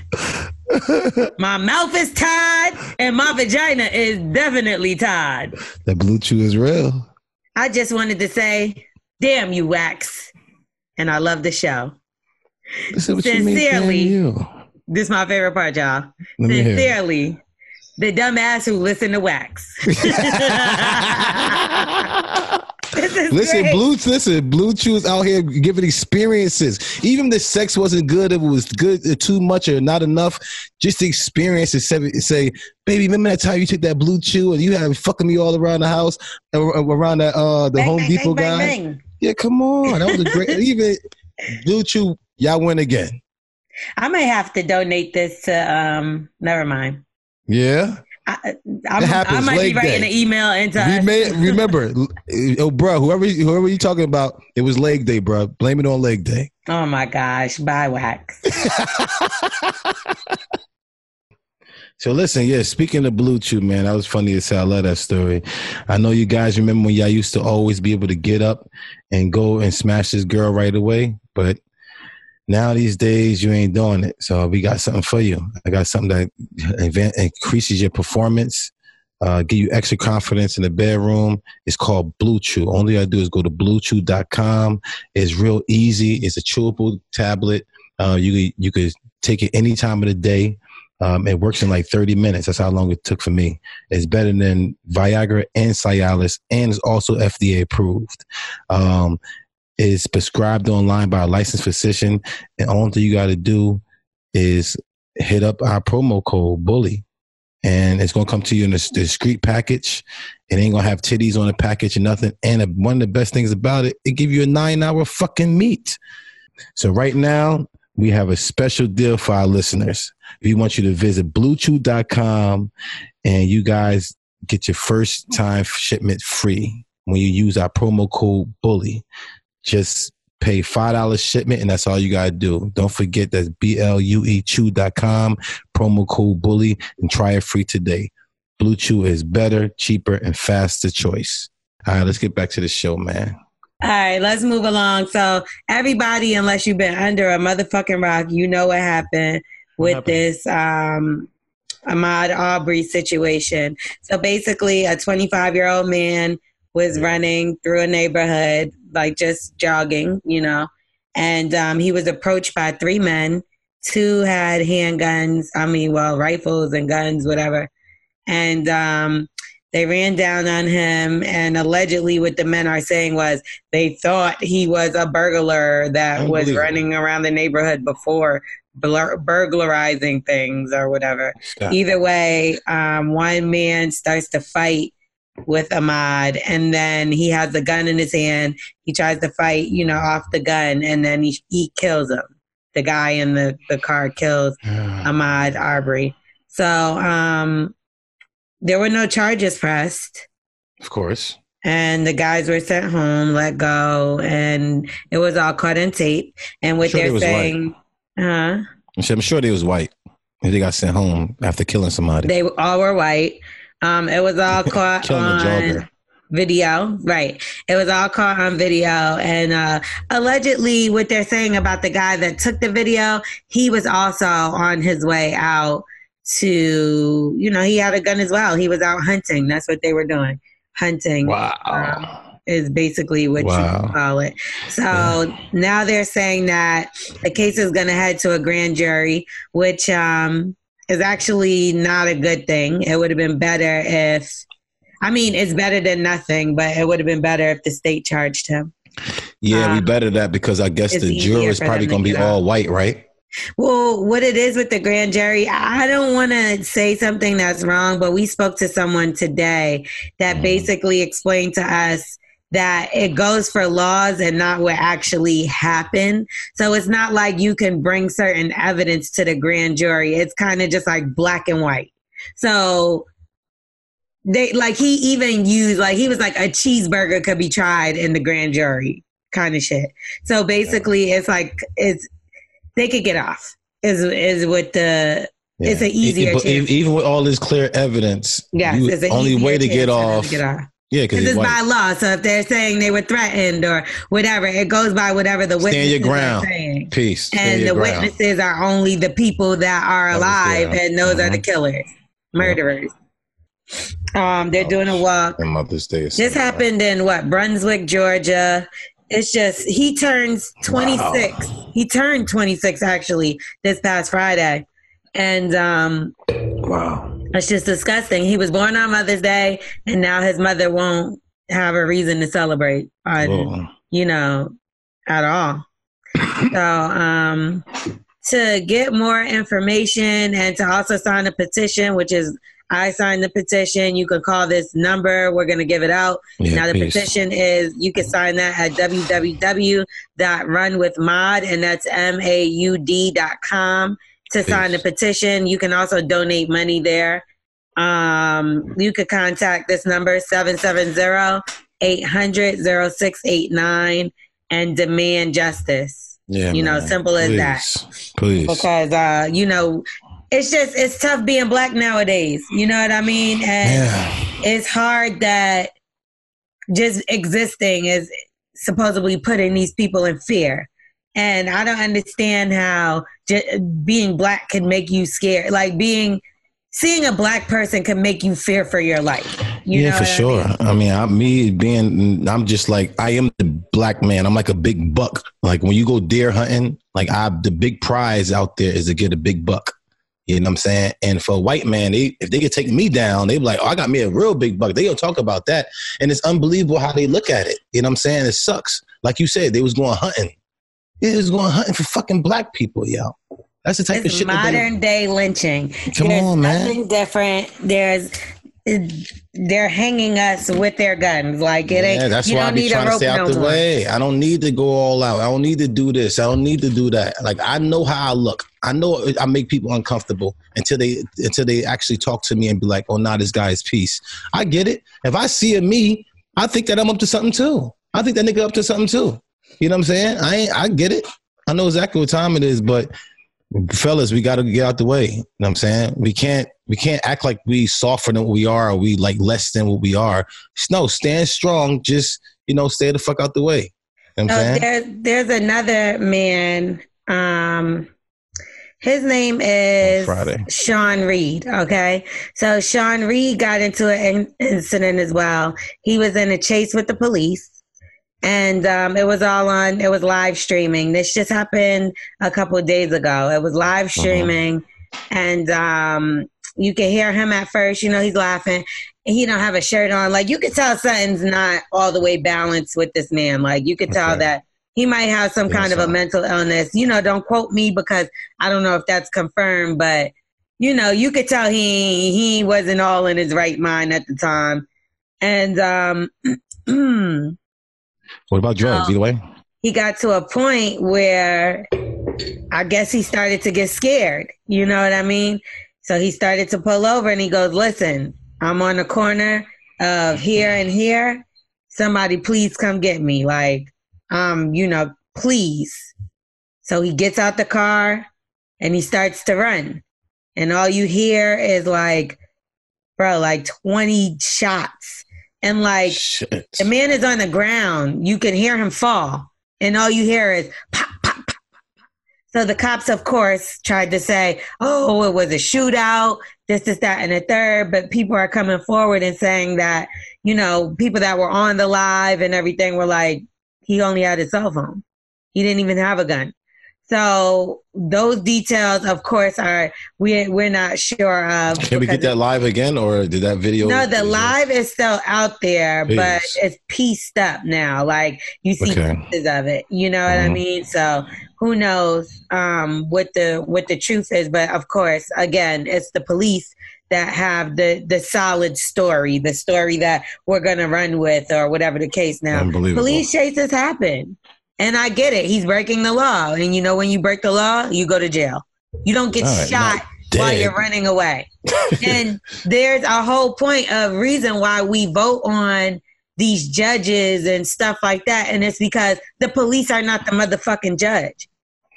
Speaker 2: *laughs* My mouth is tied and my vagina is definitely tied.
Speaker 3: That blue chew is real.
Speaker 2: I just wanted to say, damn you, Wax. And I love the show.
Speaker 3: Listen, what you mean,
Speaker 2: Sincerely.
Speaker 3: you.
Speaker 2: This is my favorite part, y'all.
Speaker 3: Let me hear it.
Speaker 2: Sincerely, the dumbass who listen to Wax. *laughs* *laughs* This is
Speaker 3: Listen,
Speaker 2: great.
Speaker 3: blue. Listen, blue chews out here giving experiences. Even if the sex wasn't good, if it was good, too much, or not enough, just the experience to say, say, baby, remember that time you took that blue chew and you had fucking me all around the house, around that uh the
Speaker 2: Bang,
Speaker 3: Home
Speaker 2: bang,
Speaker 3: Depot
Speaker 2: bang,
Speaker 3: guy.
Speaker 2: bang.
Speaker 3: Yeah, come on, that was a great. *laughs* even blue chew, y'all win again.
Speaker 2: I may have to donate this to um never mind.
Speaker 3: Yeah,
Speaker 2: I, I might be writing
Speaker 3: day.
Speaker 2: an email into
Speaker 3: we may, remember, oh, bro, whoever whoever you talking about, it was leg day, bro. Blame it on leg day.
Speaker 2: Oh my gosh, bye wax. *laughs*
Speaker 3: So listen, yeah. Speaking of Blue Chew, man, that was funny as hell. I love that story. I know you guys remember when y'all used to always be able to get up and go and smash this girl right away, but now these days you ain't doing it. So we got something for you. I got something that increases your performance, uh, give you extra confidence in the bedroom. It's called Blue Chew. Only I do is go to bluechew.com. It's real easy. It's a chewable tablet. Uh, you you could take it any time of the day. Um, it works in like 30 minutes. That's how long it took for me. It's better than Viagra and Cialis, and it's also FDA approved. Um, it's prescribed online by a licensed physician, and all you got to do is hit up our promo code Bully, and it's gonna come to you in a discreet package. It ain't gonna have titties on the package or nothing. And one of the best things about it, it give you a nine hour fucking meet. So right now we have a special deal for our listeners. We want you to visit bluechew.com and you guys get your first time shipment free when you use our promo code bully. Just pay $5 shipment and that's all you got to do. Don't forget that's B L U E chew.com, promo code bully, and try it free today. Blue Chew is better, cheaper, and faster choice. All right, let's get back to the show, man.
Speaker 2: All right, let's move along. So, everybody, unless you've been under a motherfucking rock, you know what happened with
Speaker 3: happened?
Speaker 2: this um, Ahmaud Arbery situation. So, basically, a 25 year old man was running through a neighborhood, like just jogging, you know, and um, he was approached by three men. Two had handguns, I mean, well, rifles and guns, whatever. And um, they ran down on him, and allegedly, what the men are saying was they thought he was a burglar that was running around the neighborhood before blur- burglarizing things or whatever.
Speaker 3: Stop.
Speaker 2: Either way, um, one man starts to fight with Ahmaud, and then he has a gun in his hand. He tries to fight, you know, off the gun, and then he he kills him. The guy in the, the car kills Ahmaud Arbery. So um, there were no charges pressed
Speaker 3: Of course.
Speaker 2: and the guys were sent home, let go, and it was all caught in tape. And what
Speaker 3: Sure they
Speaker 2: they're saying, huh?
Speaker 3: I'm sure, I'm sure they was white. They got sent home after killing somebody.
Speaker 2: They all were white. Um, it was all *laughs* caught on video, right? It was all caught on video, and uh, allegedly, what they're saying about the guy that took the video, he was also on his way out to, you know, he had a gun as well. He was out hunting. That's what they were doing, hunting.
Speaker 3: Wow.
Speaker 2: is basically what
Speaker 3: Wow.
Speaker 2: you call it. So now they're saying that the case is going to head to a grand jury, which um, is actually not a good thing. It would have been better if, I mean, it's better than nothing, but it would have been better if the state charged him.
Speaker 3: yeah, we
Speaker 2: um,
Speaker 3: better that because I guess the jury is probably going to be all white, right?
Speaker 2: Well, what it is with the grand jury, I don't want to say something that's wrong, but we spoke to someone today that
Speaker 3: Mhm.
Speaker 2: basically explained to us that it goes for laws and not what actually happened. So it's not like you can bring certain evidence to the grand jury. It's kind of just like black and white. So they like he even used like he was like a cheeseburger could be tried in the grand jury kind of shit. So basically, it's like it's they could get off. Is is with the it's an easier.
Speaker 3: Even with all this clear evidence,
Speaker 2: Yeah,
Speaker 3: you-
Speaker 2: it's an
Speaker 3: only way to get off.
Speaker 2: to get off.
Speaker 3: Yeah, because it's
Speaker 2: it's by law. So if they're saying they were threatened or whatever, it goes by whatever the
Speaker 3: Stand
Speaker 2: witnesses
Speaker 3: your ground.
Speaker 2: are saying.
Speaker 3: Peace. Stand
Speaker 2: And the
Speaker 3: ground.
Speaker 2: witnesses are only the people that are alive, and those are the
Speaker 3: Mhm.
Speaker 2: killers, murderers. Um, they're doing a walk.
Speaker 3: And Mother's Day. is
Speaker 2: This happened in what Brunswick, Georgia. It's just he turns 26. He turned 26 actually this past Friday, and um,
Speaker 4: Wow.
Speaker 2: It's just disgusting. He was born on Mother's Day, and now his mother won't have a reason to celebrate on you know at all. So um, to get more information and to also sign a petition, which is I signed the petition. You can call this number. We're going to give it out.
Speaker 3: Yeah,
Speaker 2: now the
Speaker 3: peace.
Speaker 2: petition is you can sign that at www.runwithmaud and that's m-a-u-d dot com to sign the petition. You can also donate money there. Um, you could contact this number 770-800-0689 and demand justice.
Speaker 3: Yeah,
Speaker 2: you know,
Speaker 3: man.
Speaker 2: simple as that.
Speaker 3: Please.
Speaker 2: Because uh, you know, it's just it's tough being black nowadays. You know what I mean? And
Speaker 3: Yeah.
Speaker 2: it's hard that just existing is supposedly putting these people in fear. And I don't understand how j- being black can make you scared. Like being, seeing a black person can make you fear for your life. You
Speaker 3: yeah, for
Speaker 2: sure. I mean?
Speaker 3: I mean, I, me being, I'm just like, I am the black man. I'm like a big buck. Like when you go deer hunting, like I, the big prize out there is to get a big buck. You know what I'm saying? And for a white man, they, if they could take me down, they'd be like, oh, I got me a real big buck. They gonna talk about that. And it's unbelievable how they look at it. You know what I'm saying? It sucks. Like you said, they was going hunting. They was going hunting for fucking black people, yo. That's the type of
Speaker 2: It's
Speaker 3: shit that they,
Speaker 2: modern day lynching.
Speaker 3: Come
Speaker 2: There's
Speaker 3: on, man.
Speaker 2: Nothing different. There's they're hanging us with their guns. Like it ain't.
Speaker 3: Yeah, that's
Speaker 2: you
Speaker 3: why I
Speaker 2: don't
Speaker 3: be
Speaker 2: need
Speaker 3: trying to stay out the way. I don't need to go all out. I don't need to do this. I don't need to do that. Like I know how I look. I know I make people uncomfortable until they until they actually talk to me and be like, "Oh, now this guy is peace." I get it. If I see a me, I think that I'm up to something too. I think that nigga up to something too. You know what I'm saying? I ain't, I get it. I know exactly what time it is, but fellas, we got to get out the way. You know what I'm saying? We can't we can't act like we softer than what we are or we like less than what we are. No, stand strong. Just you know, stay the fuck out the way. You know what I'm
Speaker 2: Oh,
Speaker 3: saying?
Speaker 2: there's there's another man. Um, his name is
Speaker 3: Friday.
Speaker 2: Sean Reed. Okay, so Sean Reed got into an incident as well. He was in a chase with the police, and um, it was all on. It was live streaming. This just happened a couple of days ago. It was live streaming, and um, you can hear him at first. You know, he's laughing. He don't have a shirt on. Like you could tell something's not all the way balanced with this man. Like you could tell
Speaker 3: Okay.
Speaker 2: that he might have some kind of a mental illness. You know, don't quote me because I don't know if that's confirmed, but you know, you could tell he he wasn't all in his right mind at the time. And um *clears throat*
Speaker 3: What about drugs?
Speaker 2: Oh.
Speaker 3: Either way.
Speaker 2: he got to a point where I guess he started to get scared. You know what I mean? So he started to pull over and he goes, Listen, I'm on the corner of here and here. Somebody please come get me. Like, um, you know, please. So he gets out the car and he starts to run. And all you hear is like, bro, like 20 shots. And like
Speaker 3: Shit.
Speaker 2: the man is on the ground. You can hear him fall. And all you hear is pop, pop, pop. pop. So the cops, of course, tried to say, oh, it was a shootout, this, this, that, and a third. But people are coming forward and saying that, you know, people that were on the live and everything were like, he only had his cell phone. He didn't even have a gun. So those details, of course, are we we're not sure of.
Speaker 3: Can we get that live again, or did that video?
Speaker 2: no, the live is still out there, but it's pieced up now. Like you see
Speaker 3: Okay.
Speaker 2: pieces of it. You know what I
Speaker 3: Mhm.
Speaker 2: mean? So who knows um, what the what the truth is? But of course, again, it's the police that have the the solid story, the story that we're gonna run with, or whatever the case. Now, police chases happen, and I get it. He's breaking the law, and you know when you break the law, you go to jail. You don't get
Speaker 3: right,
Speaker 2: shot while you're running away. *laughs* and there's a whole point of reason why we vote on these judges and stuff like that. And it's because the police are not the motherfucking judge.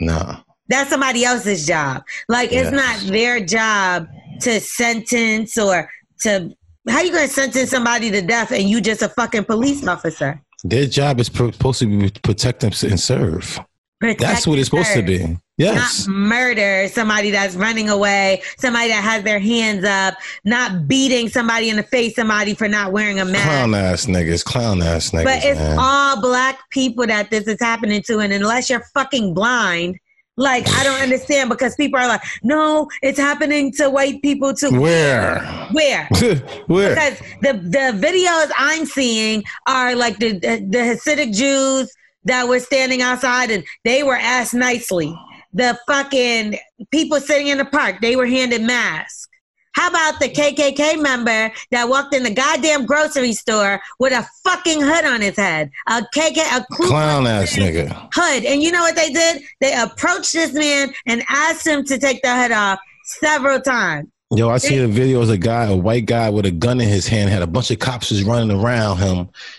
Speaker 3: No.
Speaker 2: That's somebody else's job. Like it's not their job to sentence or to how you gonna sentence somebody to death and you just a fucking police officer?
Speaker 3: Their job is pro- supposed to be protect them and serve.
Speaker 2: Protect
Speaker 3: That's what it's supposed to be. Yes.
Speaker 2: Not murder somebody that's running away, somebody that has their hands up, not beating somebody in the face, somebody for not wearing a mask.
Speaker 3: Clown ass niggas. Clown ass niggas.
Speaker 2: but it's
Speaker 3: man.
Speaker 2: all black people that this is happening to, and unless you're fucking blind, like I don't understand because people are like, no, it's happening to white people too.
Speaker 3: Where?
Speaker 2: Where? *laughs*
Speaker 3: Where?
Speaker 2: Because the the videos I'm seeing are like the the, Hasidic Jews that were standing outside and they were asked nicely. The fucking people sitting in the park, they were handed masks. How about the KKK member that walked in the goddamn grocery store with a fucking hood on his head? A KK, a
Speaker 3: Clown ass nigga.
Speaker 2: hood. And you know what they did? They approached this man and asked him to take the hood off several times.
Speaker 3: Yo, I see the video of a guy, a white guy with a gun in his hand, had a bunch of cops just running around him,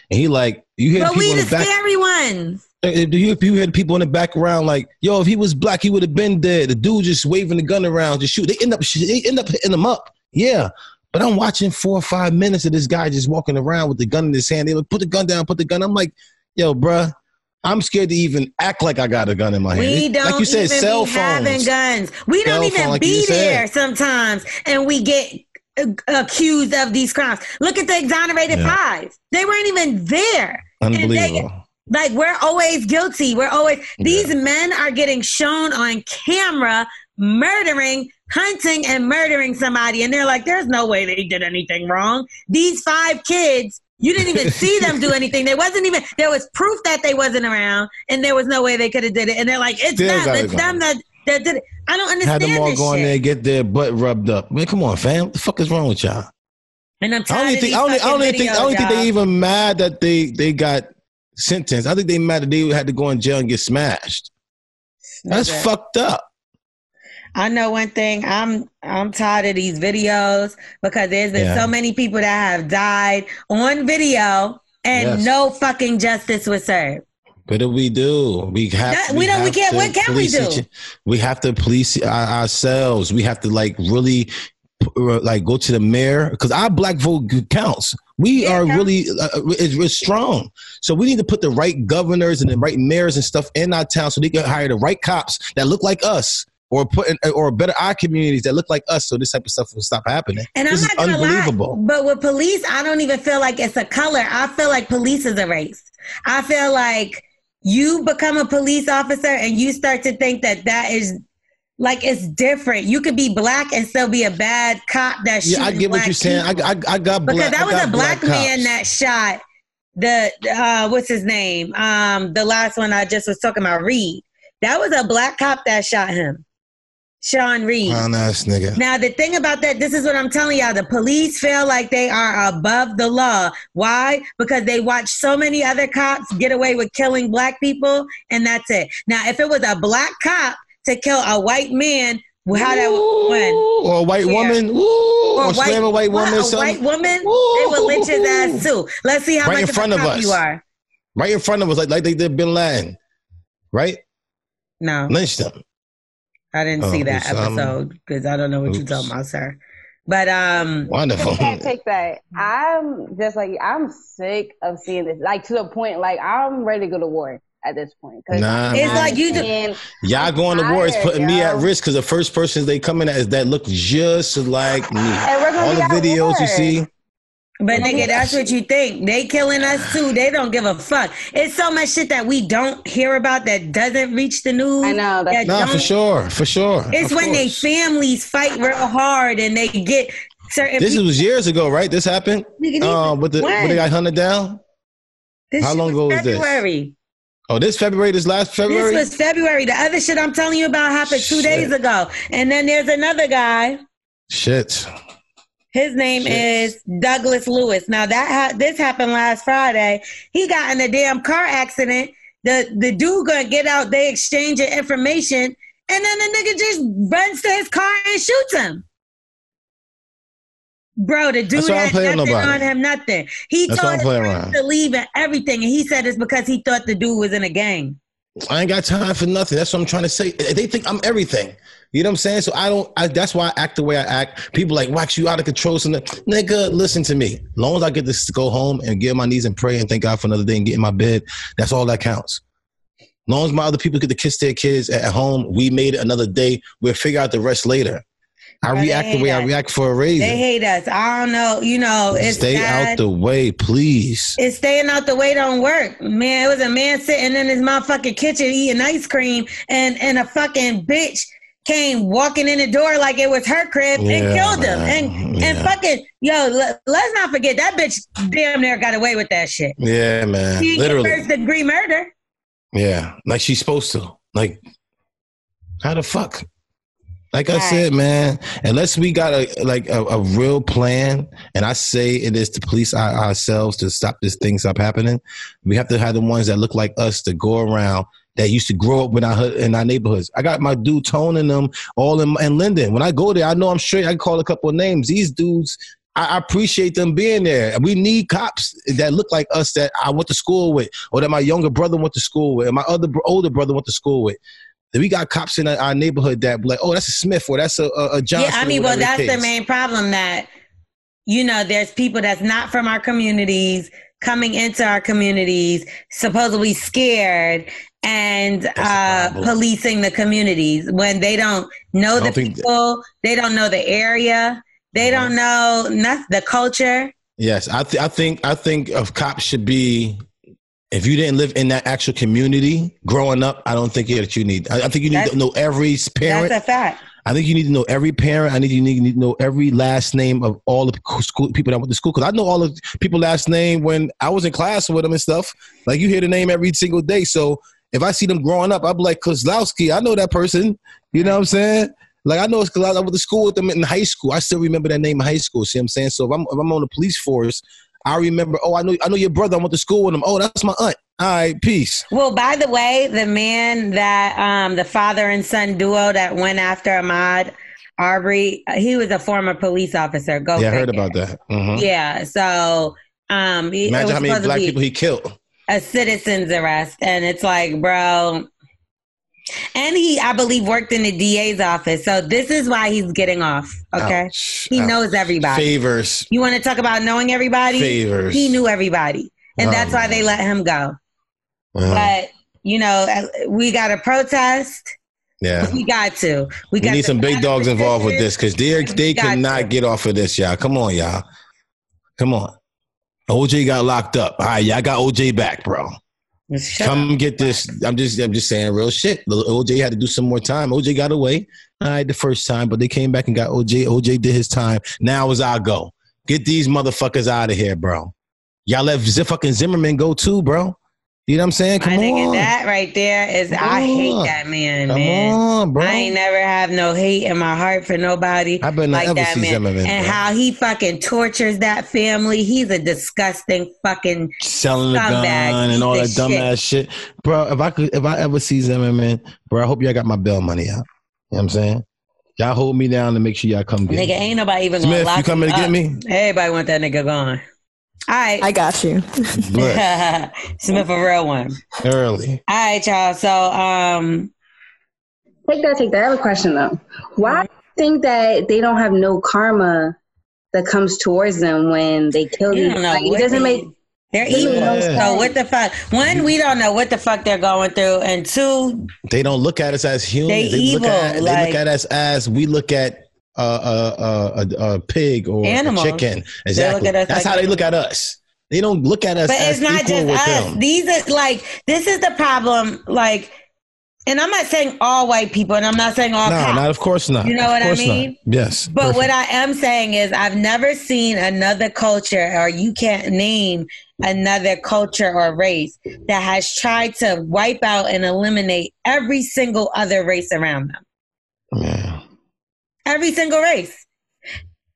Speaker 3: and he like, you hear
Speaker 2: But
Speaker 3: people
Speaker 2: we
Speaker 3: in
Speaker 2: the
Speaker 3: the back.
Speaker 2: scary ones.
Speaker 3: Do you, you hear people in the background like, yo, if he was black, he would have been dead. The dude just waving the gun around to shoot. They end up, they end up hitting him up. Yeah, but I'm watching four or five minutes of this guy just walking around with the gun in his hand. They like, put the gun down, put the gun. I'm like, yo, bruh, I'm scared to even act like I got a gun in my hand.
Speaker 2: We don't
Speaker 3: like you said,
Speaker 2: even
Speaker 3: cell
Speaker 2: be having
Speaker 3: phones.
Speaker 2: guns. We don't even
Speaker 3: phone, like
Speaker 2: be
Speaker 3: just said.
Speaker 2: there sometimes, and we get accused of these crimes. Look at the exonerated
Speaker 3: Yeah.
Speaker 2: five; they weren't even there.
Speaker 3: Unbelievable.
Speaker 2: Like we're always guilty. We're always these men are getting shown on camera murdering, hunting, and murdering somebody, and they're like, "There's no way they did anything wrong." These five kids. You didn't even *laughs* see them do anything. There wasn't even there was proof that they wasn't around, and there was no way they could have did it. And they're like, "It's
Speaker 3: Still
Speaker 2: them. It's them that that did it." I don't understand
Speaker 3: Had them all
Speaker 2: this
Speaker 3: go in there and get their butt rubbed up. Man, come on, fam. What the fuck is wrong with y'all?
Speaker 2: And I'm
Speaker 3: I don't even think I don't, I don't think I don't think they even mad that they they got sentenced. I think they mad that they had to go in jail and get smashed. That's fucked up.
Speaker 2: I know one thing. I'm I'm tired of these videos because there's been
Speaker 3: Yeah.
Speaker 2: so many people that have died on video and
Speaker 3: Yes.
Speaker 2: no fucking justice was served.
Speaker 3: What do we do? We have.
Speaker 2: That- we don't- we can't- what can we do?
Speaker 3: We have to police our, ourselves. We have to like really, like go to the mayor because our black vote counts. We
Speaker 2: Yeah,
Speaker 3: are
Speaker 2: counts.
Speaker 3: really uh, it's, it's strong. So we need to put the right governors and the right mayors and stuff in our town so they can hire the right cops that look like us. Or put in, or better our communities that look like us, so this type of stuff will stop happening.
Speaker 2: And
Speaker 3: this
Speaker 2: I'm not gonna
Speaker 3: unbelievable.
Speaker 2: lie, but with police, I don't even feel like it's a color. I feel like police is a race. I feel like you become a police officer and you start to think that that is like it's different. You could be black and still be a bad cop that shot.
Speaker 3: Yeah, I get what you're saying. I,
Speaker 2: people.
Speaker 3: I, I got
Speaker 2: because that was a black, man that shot the uh what's his name um the last one i just was talking about reed that was a black cop that shot him sean reed
Speaker 3: Clown ass nigga.
Speaker 2: now the thing about that this is what i'm telling y'all the police feel like they are above the law why because they watch so many other cops get away with killing black people and that's it now if it was a black cop to kill a white man how that would win
Speaker 3: Or a white
Speaker 2: Yeah.
Speaker 3: woman. Ooh, or, slam a white woman.
Speaker 2: what, a white woman,
Speaker 3: Ooh.
Speaker 2: they would lynch his ass too. Let's see how
Speaker 3: Right
Speaker 2: much
Speaker 3: in front of us.
Speaker 2: you are.
Speaker 3: right in front of us, like like they did Bin Laden, right?
Speaker 2: No,
Speaker 3: Lynched them.
Speaker 2: I didn't
Speaker 3: Oh,
Speaker 2: see that
Speaker 3: um,
Speaker 2: episode because I don't know what you're talking about, sir. But um,
Speaker 3: Wonderful.
Speaker 5: I can't take that. I'm just like I'm sick of seeing this. Like to the point, like I'm ready to go to war at this point. 'Cause
Speaker 3: Nah,
Speaker 2: It's
Speaker 3: man.
Speaker 2: like you do-
Speaker 5: And
Speaker 3: Y'all going to war is
Speaker 5: tired,
Speaker 3: putting me at risk because the first person they coming at is that look just like me.
Speaker 5: And we're gonna
Speaker 3: All the
Speaker 5: at
Speaker 3: videos you see,
Speaker 2: but nigga, that's what you think. They killing us too. They don't give a fuck. It's so much shit that we don't hear about that doesn't reach the news.
Speaker 5: I know that's
Speaker 2: that
Speaker 3: nah, for sure, for sure.
Speaker 2: It's
Speaker 3: Of
Speaker 2: when they families fight real hard and they get certain.
Speaker 3: This
Speaker 2: people,
Speaker 3: was years ago, right? This happened.
Speaker 2: Nigga, these-
Speaker 3: Um, with the
Speaker 2: when?
Speaker 3: when they got hunted down.
Speaker 2: This
Speaker 3: how long ago was this? Oh, this February, this last February.
Speaker 2: This was February. The other shit I'm telling you about happened two
Speaker 3: Shit.
Speaker 2: days ago. And then there's another guy.
Speaker 3: Shit.
Speaker 2: His name
Speaker 3: Shit.
Speaker 2: is Douglas Lewis. Now that ha- this happened last Friday. He got in a damn car accident. The the dude gonna get out. They exchanging information, and then the nigga just runs to his car and shoots him. Bro, the dude
Speaker 3: That's why I don't
Speaker 2: had nothing
Speaker 3: nobody.
Speaker 2: on him, nothing. He
Speaker 3: That's
Speaker 2: told friends to leave and everything, and he said it's because he thought the dude was in a gang.
Speaker 3: I ain't got time for nothing. That's what I'm trying to say. They think I'm everything. You know what I'm saying? So I don't. I, that's why I act the way I act. People like wax you out of control. So nigga, listen to me. As long as I get to go home and get on my knees and pray and thank God for another day and get in my bed, that's all that counts. As long as my other people get to kiss their kids at home, we made it another day. We'll figure out the rest later. I react the way I react for a reason.
Speaker 2: They hate us. I don't know. You know, it's
Speaker 3: Stay out the way, please.
Speaker 2: It's staying out the way don't work. Man, it was a man sitting in his motherfucking kitchen eating ice cream and, and a fucking bitch came walking in the door like it was her crib and killed him. And and fucking yo, let, let's not forget that bitch damn near got away with that shit.
Speaker 3: Yeah, man.
Speaker 2: She
Speaker 3: Literally.
Speaker 2: first degree murder.
Speaker 3: Yeah, like she's supposed to. Like, how the fuck? Like I
Speaker 2: Right.
Speaker 3: said, man, unless we got a like a, a real plan, and I say it is to police our, ourselves to stop this thing stop happening, we have to have the ones that look like us to go around that used to grow up in our in our neighborhoods. I got my dude Tone and them all in, in Linden. When I go there, I know I'm straight. I can call a couple of names. These dudes. I I appreciate them being there. We need cops that look like us that I went to school with, or that my younger brother went to school with, and my other older brother went to school with. Then we got cops in our- our neighborhood that like, oh, that's a Smith or that's a, a, a Johnson.
Speaker 2: yeah, I mean, well, that's the main problem that you know, there's people that's not from our communities coming into our communities, supposedly scared and uh, policing the communities when they don't know the
Speaker 3: don't
Speaker 2: people, they don't know the area, they don't know not the culture.
Speaker 3: Yes, I, th- I think I think of cops should be. If you didn't live in that actual community growing up, I don't think that you need. I, I think you need
Speaker 2: That's-
Speaker 3: to know every parent.
Speaker 2: That's a fact.
Speaker 3: I think you need to know every parent. I need you need to know every last name of all the school people that went to school because I know all the people last name when I was in class with them and stuff. Like you hear the name every single day. So if I see them growing up, I'm like Kozlowski. I know that person. You know what I'm saying? Like I know it's because I went to school with them in high school. I still remember that name in high school. See what I'm saying? So if I'm if I'm on the police force, I remember. Oh, I know I know your brother. I went to school with him. Oh, that's my aunt. All right, peace.
Speaker 2: Well, by the way, the man that um, the father and son duo that went after Ahmaud Arbery, he was a former police officer. Go
Speaker 3: yeah, I heard about that. Mhm.
Speaker 2: Yeah, so um,
Speaker 3: Imagine how many black people he killed.
Speaker 2: a citizen's arrest, and it's like, bro. And he, I believe, worked in the DA's office, so this is why he's getting off. Okay,
Speaker 3: Ouch.
Speaker 2: he
Speaker 3: Ouch.
Speaker 2: knows everybody.
Speaker 3: favors.
Speaker 2: You want to talk about knowing everybody?
Speaker 3: Favors.
Speaker 2: He knew everybody, and that's why they let him go. But you know, uh, we got to protest.
Speaker 3: yeah.
Speaker 2: We got to.
Speaker 3: We
Speaker 2: We,
Speaker 3: need some big dogs involved with this because they they
Speaker 2: got
Speaker 3: cannot
Speaker 2: to.
Speaker 3: get off of this, y'all. Come on, y'all. Come on. OJ got locked up. All right, y'all got OJ back, bro. Come get this. I'm just I'm just saying real shit. OJ had to do some more time. OJ got away. All right, the first time, but they came back and got OJ. OJ did his time. Now is our go. Get these motherfuckers out of here, bro. Y'all let Z- fucking Zimmerman go too, bro. You know what I'm saying?
Speaker 2: My
Speaker 3: Come
Speaker 2: nigga,
Speaker 3: on.
Speaker 2: that right there is I
Speaker 3: Come
Speaker 2: hate
Speaker 3: on.
Speaker 2: that man,
Speaker 3: Come
Speaker 2: man.
Speaker 3: on, bro.
Speaker 2: I ain't never have no hate in my heart for nobody
Speaker 3: I better not
Speaker 2: like
Speaker 3: ever
Speaker 2: that
Speaker 3: see
Speaker 2: man.
Speaker 3: Zimmerman.
Speaker 2: and
Speaker 3: bro.
Speaker 2: how he fucking tortures that family. He's a disgusting fucking
Speaker 3: selling the gun and all that dumbass shit. Bro, if I could if I ever see Zimmerman, bro, I hope y'all got my bail money out. You know what I'm saying? Y'all hold me down to make sure y'all come get
Speaker 2: nigga.
Speaker 3: me.
Speaker 2: Ain't nobody even gonna
Speaker 3: Smith,
Speaker 2: lock
Speaker 3: you coming to get me?
Speaker 2: Everybody want that nigga gone. All right,
Speaker 6: I got you.
Speaker 3: But *laughs*
Speaker 2: Smith a real one.
Speaker 3: early.
Speaker 2: All right, y'all. So um,
Speaker 5: Take that, take that. I have a question though. Why do you think that they don't have no karma that comes towards them when they kill
Speaker 2: you
Speaker 5: you?
Speaker 2: don't know.
Speaker 5: Like, it doesn't
Speaker 2: they-
Speaker 5: make
Speaker 2: They're evil.
Speaker 5: make
Speaker 3: Yeah.
Speaker 2: So what the fuck? One, we don't know what the fuck they're going through, and two,
Speaker 3: They don't look at us as humans.
Speaker 2: They
Speaker 3: They, look
Speaker 2: evil,
Speaker 3: at they look at us as we look at uh, uh, a, a pig or
Speaker 2: Animals.
Speaker 3: a chicken. Exactly. That's
Speaker 2: like
Speaker 3: how they look at us. They don't look at us
Speaker 2: but it's not just us.
Speaker 3: them.
Speaker 2: These are like this is the problem. Like, and I'm not saying all white people, and I'm not saying all
Speaker 3: no,
Speaker 2: cops.
Speaker 3: not of course not.
Speaker 2: You know
Speaker 3: Of
Speaker 2: what I
Speaker 3: course not.
Speaker 2: mean?
Speaker 3: Yes.
Speaker 2: But
Speaker 3: perfect.
Speaker 2: what I am saying is, I've never seen another culture, or you can't name another culture or race that has tried to wipe out and eliminate every single other race around them.
Speaker 3: Yeah.
Speaker 2: Every single race.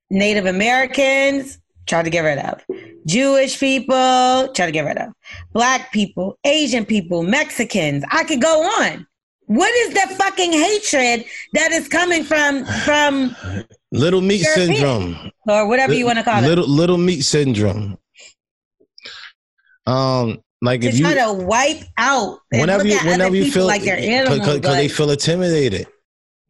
Speaker 2: Native Americans, try to get rid of. Jewish people, try to get rid of. Black people, Asian people, Mexicans. I could go on. What is the fucking hatred that is coming from from
Speaker 3: Little meat
Speaker 2: European.
Speaker 3: syndrome.
Speaker 2: or whatever you want to call it?
Speaker 3: Little little meat syndrome. Um, like
Speaker 2: To
Speaker 3: if you
Speaker 2: try to wipe out
Speaker 3: whenever you whenever you feel
Speaker 2: like they're animals.
Speaker 3: because they feel intimidated.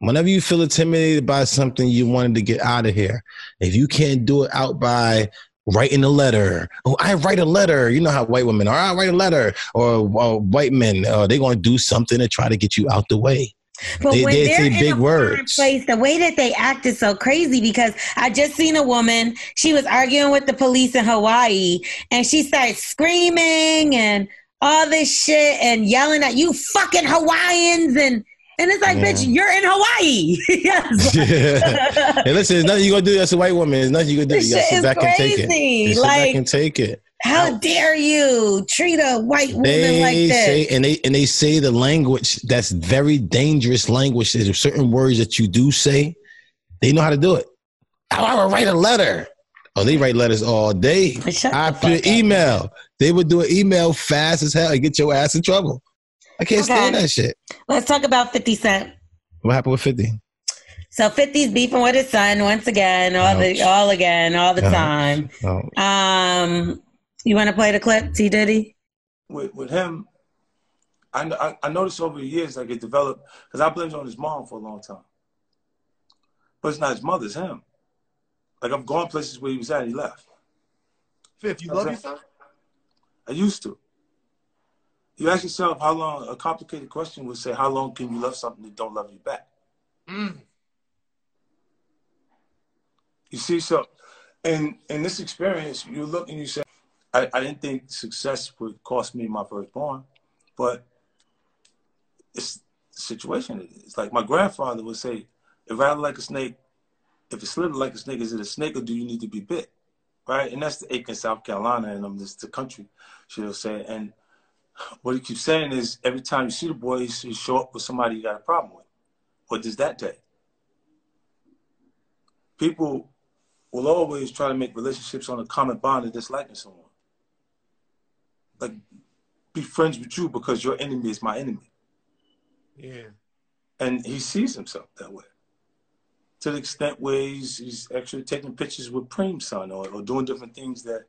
Speaker 3: Whenever you feel intimidated by something you wanted to get out of here, if you can't do it out by writing a letter, oh, I write a letter. You know how white women are. I write a letter, or, or white men, uh, they're going to do something to try to get you out the way.
Speaker 2: But
Speaker 3: They-
Speaker 2: when
Speaker 3: they
Speaker 2: they are
Speaker 3: say
Speaker 2: in
Speaker 3: big
Speaker 2: a
Speaker 3: words.
Speaker 2: place, the way that they act is so crazy because I just seen a woman. She was arguing with the police in Hawaii, and she started screaming and all this shit and yelling at you fucking Hawaiians and and it's like,
Speaker 3: Yeah.
Speaker 2: bitch, you're in Hawaii. *laughs* yes. *laughs*
Speaker 3: hey, listen, there's nothing you gonna do as a white woman. There's nothing you can do.
Speaker 2: This
Speaker 3: You gotta sit back and take it.
Speaker 2: crazy.
Speaker 3: Sit back
Speaker 2: Like-
Speaker 3: and take it.
Speaker 2: How dare you treat a white woman
Speaker 3: They
Speaker 2: like this?
Speaker 3: say and they and they say the language that's very dangerous language. There's certain words that you do say. They know how to do it. How I would write a letter. Oh, they write letters all day. I
Speaker 2: the
Speaker 3: put
Speaker 2: up.
Speaker 3: email. They would do an email fast as hell and get your ass in trouble. I can't
Speaker 2: Okay.
Speaker 3: stand that shit.
Speaker 2: Let's talk about 50 Cent.
Speaker 3: What happened with 50?
Speaker 2: So 50's beefing with his son once again, all the all again, all the
Speaker 3: Ouch.
Speaker 2: time.
Speaker 3: Oh,
Speaker 2: Um, you want to play the clip, T Diddy?
Speaker 6: with with him, I, kn- I I noticed over the years like it developed because I blamed it on his mom for a long time, but it's not his mother, it's him. Like I'm going places where he was at, and he left.
Speaker 1: Fifth, you
Speaker 6: That's
Speaker 1: love
Speaker 6: it.
Speaker 1: your son?
Speaker 6: I used to. You ask yourself how long. A complicated question would say, "How long can you love something that don't love you back?"
Speaker 1: Mm.
Speaker 6: You see, so in in this experience, you look and you say, I, I didn't think success would cost me my firstborn, but it's the situation it is. Like my grandfather would say, if it rattled like a snake. If it slithered like a snake, is it a snake or do you need to be bit? Right? And that's the ache in South Carolina, and um, this the country, she'll say. And what he keeps saying is every time you see the boy, he's he's show up with somebody you got a problem with. What does that day? People will always try to make relationships on a common bond of disliking someone. Like, be friends with you because your enemy is my enemy.
Speaker 1: Yeah.
Speaker 6: And he sees himself that way. To the extent where he's, he's actually taking pictures with Preem's son or, or doing different things that,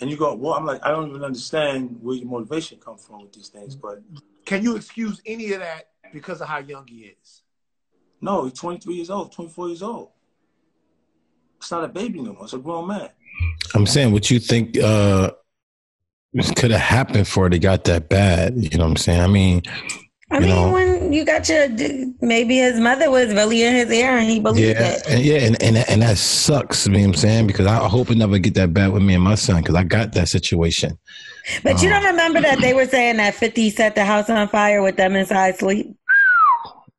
Speaker 6: and you go, well, I'm like, I don't even understand where your motivation comes from with these things. But
Speaker 1: Can you excuse any of that because of how young he is?
Speaker 6: no, he's 23 years old, 24 years old. It's not a baby no more. It's a grown man.
Speaker 3: I'm saying what you think uh this could have happened for it. It got that bad. You know what I'm saying? I mean,
Speaker 2: I
Speaker 3: You
Speaker 2: mean,
Speaker 3: know.
Speaker 2: when you got your maybe his mother was really in his ear and he believed
Speaker 3: yeah,
Speaker 2: it.
Speaker 3: and, yeah, and, and and that sucks. You know what I'm saying? Because I hope it never get that bad with me and my son. Because I got that situation.
Speaker 2: But you
Speaker 3: Oh.
Speaker 2: don't um, remember that they were saying that 50 set the house on fire with them inside sleep?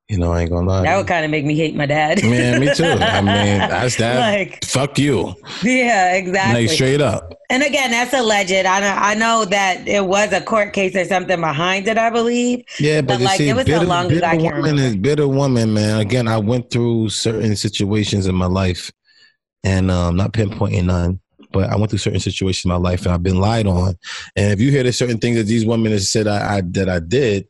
Speaker 3: You know, I ain't gonna lie.
Speaker 2: That would kind of make me hate my dad.
Speaker 3: Man, me too. I *laughs* mean, that's that.
Speaker 2: Like,
Speaker 3: Fuck you.
Speaker 2: yeah, exactly.
Speaker 3: Like straight up.
Speaker 2: And again, that's alleged. I know, I know that it was a court case or something behind it, I believe.
Speaker 3: Yeah, but,
Speaker 2: But, like,
Speaker 3: see,
Speaker 2: it was so
Speaker 3: bitter,
Speaker 2: long ago,
Speaker 3: bitter
Speaker 2: I can't
Speaker 3: woman
Speaker 2: remember.
Speaker 3: is bitter woman, man. Again, I went through certain situations in my life, and um, not pinpointing none, but I went through certain situations in my life, and I've been lied on. And if you hear the certain things that these women have said I, I that I did,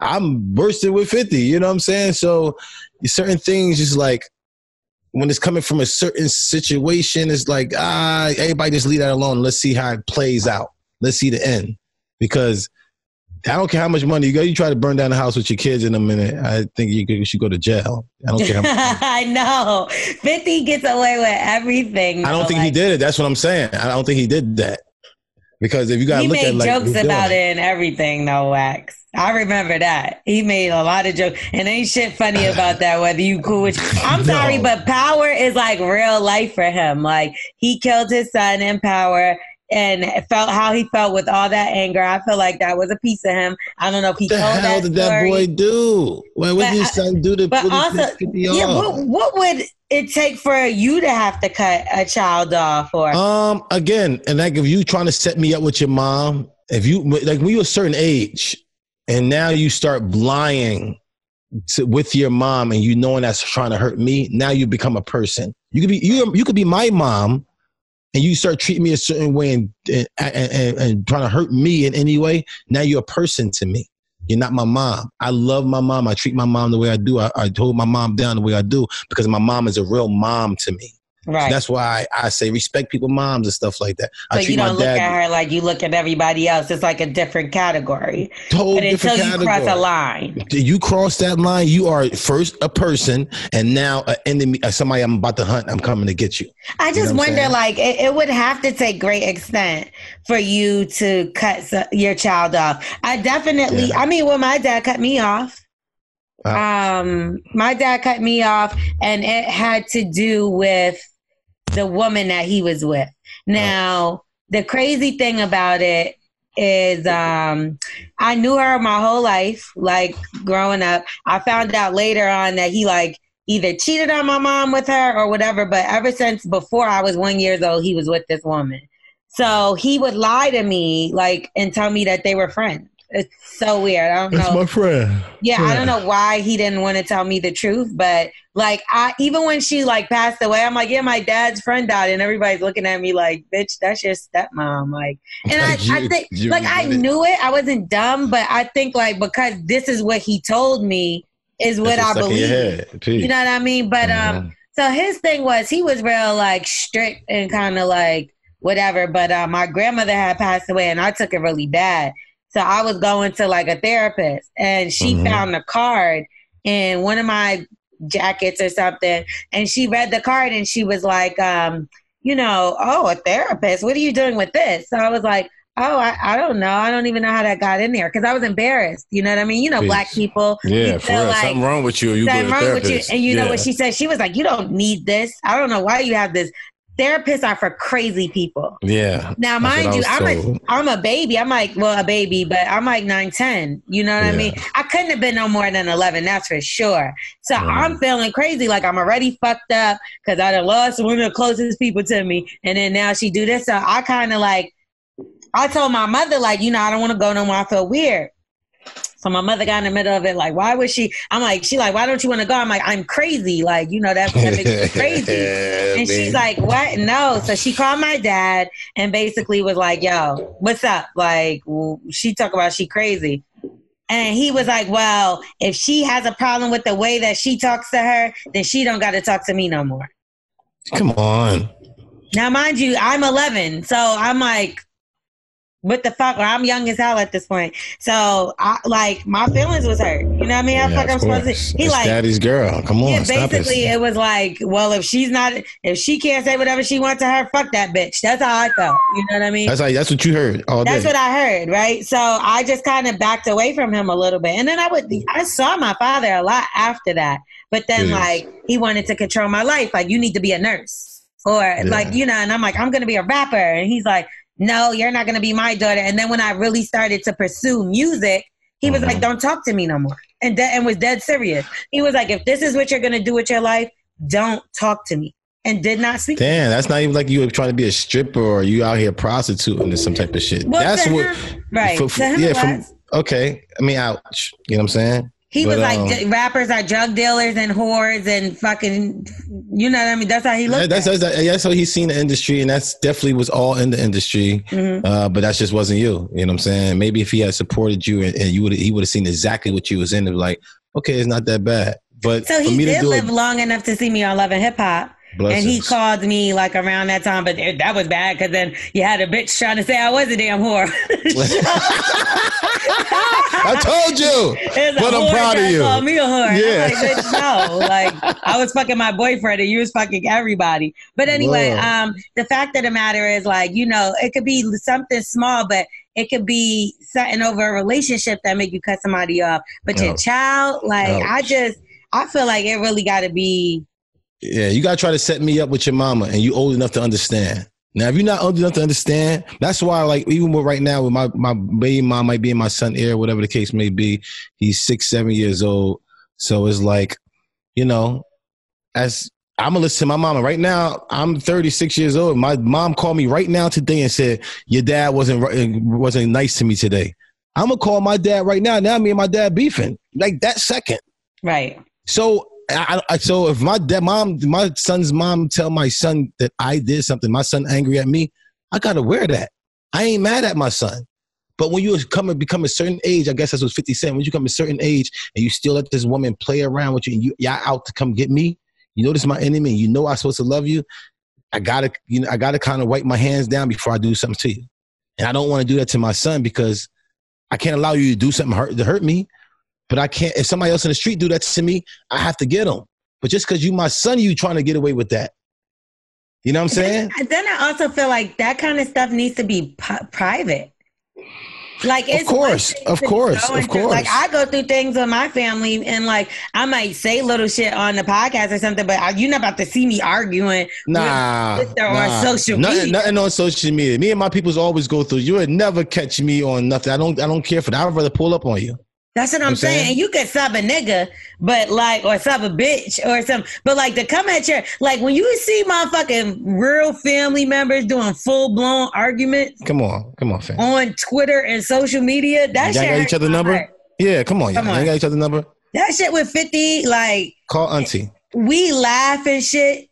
Speaker 3: I'm bursting with fifty. You know what I'm saying? So certain things, just like when it's coming from a certain situation, it's like ah, everybody just leave that alone. Let's see how it plays out. Let's see the end because. I don't care how much money you go. You try to burn down the house with your kids in a minute. I think you, could- you should go to jail. I don't care. How much, *laughs*
Speaker 2: I know. 50 gets away with everything.
Speaker 3: I don't think he did it. That's what I'm saying. I don't think he did that because if you got to look
Speaker 2: made
Speaker 3: at like
Speaker 2: jokes about it and everything, though, Wax. I remember that. He made a lot of jokes. And ain't shit funny about that, whether you cool with *laughs* I'm
Speaker 3: No.
Speaker 2: sorry, but power is like real life for him. Like he killed his son in power and felt how he felt with all that anger. I feel like that was a piece of him. I don't know if he
Speaker 3: What the
Speaker 2: told
Speaker 3: hell
Speaker 2: that
Speaker 3: did that boy do? What, would his son do to
Speaker 2: But
Speaker 3: put
Speaker 2: also, yeah, what, what would it take for you to have to cut a child off? Or
Speaker 3: Um, again, and like if you trying to set me up with your mom, if you like when you're a certain age, and now you start lying to, with your mom, and you knowing that's trying to hurt me, now you become a person. You could be you you could be my mom, and you start treating me a certain way and and, and, and trying to hurt me in any way. Now you're a person to me. You're not my mom. I love my mom. I treat my mom the way I do. I, I hold my mom down the way I do because my mom is a real mom to me.
Speaker 2: Right.
Speaker 3: That's why I, say respect people moms and stuff like that. I
Speaker 2: so
Speaker 3: treat
Speaker 2: you don't
Speaker 3: my
Speaker 2: look at her like you look at everybody else. It's like a different category.
Speaker 3: total
Speaker 2: But until you cross a line.
Speaker 3: You cross that line, you are first a person, and now an enemy. uh, Somebody I'm about to hunt. I'm coming to get you.
Speaker 2: I just
Speaker 3: know
Speaker 2: wonder, like, it, it would have to take great extent for you to cut s- your child off. I definitely,
Speaker 3: Yeah.
Speaker 2: I mean, well, my dad cut me off. Um, my dad cut me off, and it had to do with the woman that he was with. Now, the crazy thing about it is, um, I knew her my whole life, like growing up. I found out later on that he like either cheated on my mom with her or whatever. But ever since before I was one years old, he was with this woman. So he would lie to me, like, and tell me that they were friends. It's so weird. I don't know.
Speaker 3: It's my friend.
Speaker 2: Yeah, I don't know why he didn't want to tell me the truth, but like I even when she like passed away, I'm like, yeah, my dad's friend died, and everybody's looking at me like, bitch, that's your stepmom. Like, and I, *laughs* I think like I
Speaker 3: it.
Speaker 2: knew it, I wasn't dumb, but I think like because this is what he told me is what
Speaker 3: That's
Speaker 2: I
Speaker 3: what's stuck in your
Speaker 2: believe. You know what I mean? But um,
Speaker 3: Mhm.
Speaker 2: so his thing was he was real like strict and kind of like whatever. But uh, my grandmother had passed away, and I took it really bad. So I was going to like a therapist, and she
Speaker 3: Mhm.
Speaker 2: found a card in one of my jackets or something, and she read the card, and she was like, um, you know, oh, a therapist. What are you doing with this? So I was like. Oh, I, I don't know. I don't even know how that got in there because I was embarrassed. You know what I mean? You know, black people.
Speaker 7: Yeah, for real.
Speaker 2: like-
Speaker 7: Something wrong with you. You
Speaker 2: something wrong with you.
Speaker 7: therapist.
Speaker 2: And you know what she said? She was like, You don't need this. I don't know why you have this. Therapists are for crazy people.
Speaker 7: Yeah.
Speaker 2: Now, mind you, I'm a. I'm a baby. I'm like, well, a baby, but I'm like 9, 10. You know what I mean? I couldn't have been no more than 11, that's for sure. So
Speaker 7: Right.
Speaker 2: I'm feeling crazy. Like I'm already fucked up because I done lost one of the closest people to me. And then now she do this. So I kind of like, I told my mother, like, you know, I don't want to go no more. I feel weird. So my mother got in the middle of it, like, why was she? I'm like, she like, why don't you want to go? I'm like, I'm crazy, like, you know, that, that makes me *laughs* crazy. And she's like, what? No. So she called my dad and basically was like, yo, what's up? Like, she talk about she crazy. And he was like, well, if she has a problem with the way that she talks to her, then she don't got to talk to me no more.
Speaker 7: Come on.
Speaker 2: Now, mind you, I'm 11. So I'm like, what the fuck? Or I'm young as hell at this point. So, I, like, my feelings was hurt. You know what I mean? How
Speaker 7: Yeah,
Speaker 2: fuck I'm supposed to. He
Speaker 7: It's
Speaker 2: like,
Speaker 7: daddy's girl. Come on,
Speaker 2: yeah, basically,
Speaker 7: it.
Speaker 2: it was like, well, if she's not, if she can't say whatever she wants to her, fuck that bitch. That's how I felt. You know what I mean?
Speaker 7: That's like that's what you heard all day.
Speaker 2: That's what I heard, right? So I just kind of backed away from him a little bit, and then I would I saw my father a lot after that. But then
Speaker 7: Yes.
Speaker 2: like he wanted to control my life, like you need to be a nurse or like you know, and I'm like I'm gonna be a rapper, and he's like, no, you're not gonna be my daughter. And then when I really started to pursue music, he was
Speaker 7: Mhm.
Speaker 2: like, don't talk to me no more, and de- and was dead serious. He was like, if this is what you're gonna do with your life, don't talk to me, and did not speak.
Speaker 7: Damn, that's not even like you were trying to be a stripper or you out here prostituting or some type of shit.
Speaker 2: Well,
Speaker 7: that's
Speaker 2: to
Speaker 7: what.
Speaker 2: him- right?
Speaker 7: for-
Speaker 2: to him,
Speaker 7: yeah, from- Okay, I mean, ouch. You know what I'm saying?
Speaker 2: He
Speaker 7: But,
Speaker 2: was like,
Speaker 7: um,
Speaker 2: rappers are drug dealers and whores and fucking, you know what I mean? That's how he looked.
Speaker 7: That- that's, that's, that's how he's seen the industry, and that's definitely was all in the industry.
Speaker 2: Mhm.
Speaker 7: Uh, but that just wasn't you. You know what I'm saying? Maybe if he had supported you and, and you would he would have seen exactly what you was in. It was like, okay, it's not that bad. But
Speaker 2: So he did live
Speaker 7: it,
Speaker 2: long enough to see me on Love and Hip Hop. And he called me like around that time, but that was bad because then you had a bitch trying to say I was a damn whore. *laughs*
Speaker 7: I told you. *laughs* But I'm proud of you.
Speaker 2: Call me a whore.
Speaker 7: Yeah.
Speaker 2: Like, no. Like I was fucking my boyfriend and you was fucking everybody. But anyway,
Speaker 7: Whoa.
Speaker 2: um, the fact of the matter is like, you know, it could be something small, but it could be something over a relationship that make you cut somebody off. But your
Speaker 7: Ouch.
Speaker 2: child, like I just I feel like it really gotta be
Speaker 7: Yeah, you gotta try to set me up with your mama, and you old enough to understand. Now, if you're not old enough to understand, that's why, like, even with right now, with my my baby mom might be in my son ear, whatever the case may be. He's six, seven years old, so it's like, you know, as I'm gonna listen to my mama right now. I'm 36 years old. My mom called me right now today and said your dad wasn't wasn't nice to me today. I'm gonna call my dad right now. Now me and my dad beefing like that second.
Speaker 2: right.
Speaker 7: So I, I so if my dad mom my son's mom tell my son that I did something, my son angry at me, I gotta wear that. I ain't mad at my son.
Speaker 3: But when you come and become a certain age, I guess that's what 50 Cent, when you come a certain age and you still let this woman play around with you and you, y'all out to come get me, you know this is my enemy, you know I'm supposed to love you, I gotta, you know, I gotta kind of wipe my hands down before I do something to you. And I don't want to do that to my son because I can't allow you to do something hurt, to hurt me. But I can't, if somebody else in the street do that to me, I have to get them. But just because you my son, you trying to get away with that. You know what I'm saying?
Speaker 2: Then I also feel like that kind of stuff needs to be p- private. Like
Speaker 3: Of
Speaker 2: it's one
Speaker 3: course, of course, of
Speaker 2: through- Like. I go through things with my family, and like I might say little shit on the podcast or something, but I- you're not about to see me arguing.
Speaker 3: Nah,
Speaker 2: with sister on social
Speaker 3: nothing,
Speaker 2: media.
Speaker 3: nothing on social media. Me and my peoples always go through. You would never catch me on nothing. I don't. I don't care for that. I'd rather pull up on you.
Speaker 2: That's what I'm
Speaker 3: I'm
Speaker 2: saying.
Speaker 3: saying?
Speaker 2: And you could sub a nigga, but like, or sub a bitch or something. But like to come at your, like when you see motherfucking real family members doing full blown arguments
Speaker 3: Come on, come on, fam.
Speaker 2: on Twitter and social media, that
Speaker 3: Y'all
Speaker 2: shit.
Speaker 3: got each other number?
Speaker 2: heart.
Speaker 3: Yeah, come on,
Speaker 2: Come
Speaker 3: y'all.
Speaker 2: on.
Speaker 3: Y'all got each other number.
Speaker 2: That shit with 50, like
Speaker 3: Call auntie.
Speaker 2: we laugh and shit.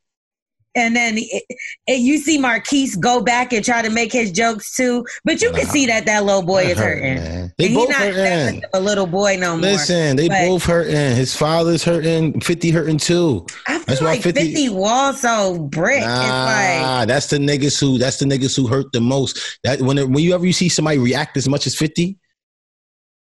Speaker 2: And then it, it- you see Marquise go back and try to make his jokes too, but you can
Speaker 3: Nah.
Speaker 2: see that that little boy is
Speaker 3: hurt,
Speaker 2: hurting.
Speaker 3: man. They
Speaker 2: And
Speaker 3: both
Speaker 2: not
Speaker 3: hurting.
Speaker 2: a little boy no more.
Speaker 3: Listen, they
Speaker 2: but-
Speaker 3: both hurting. His father's hurting. Fifty hurting too.
Speaker 2: I feel
Speaker 3: That's why
Speaker 2: like 50,
Speaker 3: 50
Speaker 2: was so brick. it's like
Speaker 3: Nah, that's the niggas who. That's the niggas who hurt the most. That when when you ever you see somebody react as much as fifty,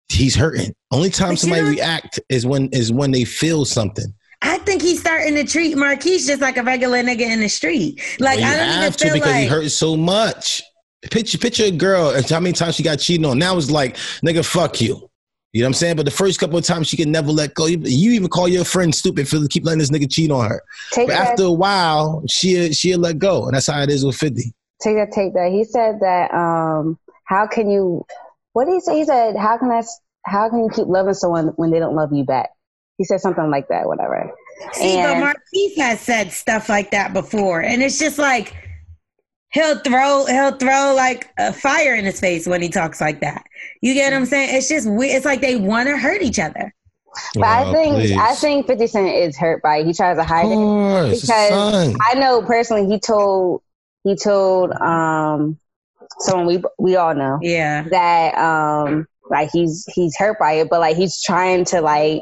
Speaker 3: he's hurting. Only time somebody react is when is when they feel something.
Speaker 2: I think he's starting to treat Marquise just like a regular nigga in the street. Like
Speaker 3: Well, you
Speaker 2: I don't even
Speaker 3: have to
Speaker 2: feel
Speaker 3: because he
Speaker 2: like
Speaker 3: hurt so much. Picture picture a girl. and How many times she got cheated on? Now it's like nigga, fuck you. You know what I'm saying? But the first couple of times she could never let go. You, you even call your friend stupid for to keep letting this nigga cheat on her.
Speaker 5: Take
Speaker 3: But
Speaker 5: that,
Speaker 3: after a while, she she'll let go, and that's how it is with Fifty.
Speaker 5: take that, take that. He said that. Um, how can you? What did he say? He said, "How can I? s- How can you keep loving someone when they don't love you back?" He said something like that. Whatever.
Speaker 2: See, but
Speaker 5: and-
Speaker 2: Marquise has said stuff like that before, and it's just like he'll throw he'll throw like a fire in his face when he talks like that. You get what I'm saying? It's just weird. It's like they want to hurt each other.
Speaker 5: But I
Speaker 3: Oh,
Speaker 5: think
Speaker 3: please.
Speaker 5: I think Fifty Cent is hurt by it. He tries to hide it.
Speaker 3: course, his
Speaker 5: because. I know personally he told he told um someone we we all know
Speaker 2: Yeah.
Speaker 5: that um like he's he's hurt by it, but like he's trying to like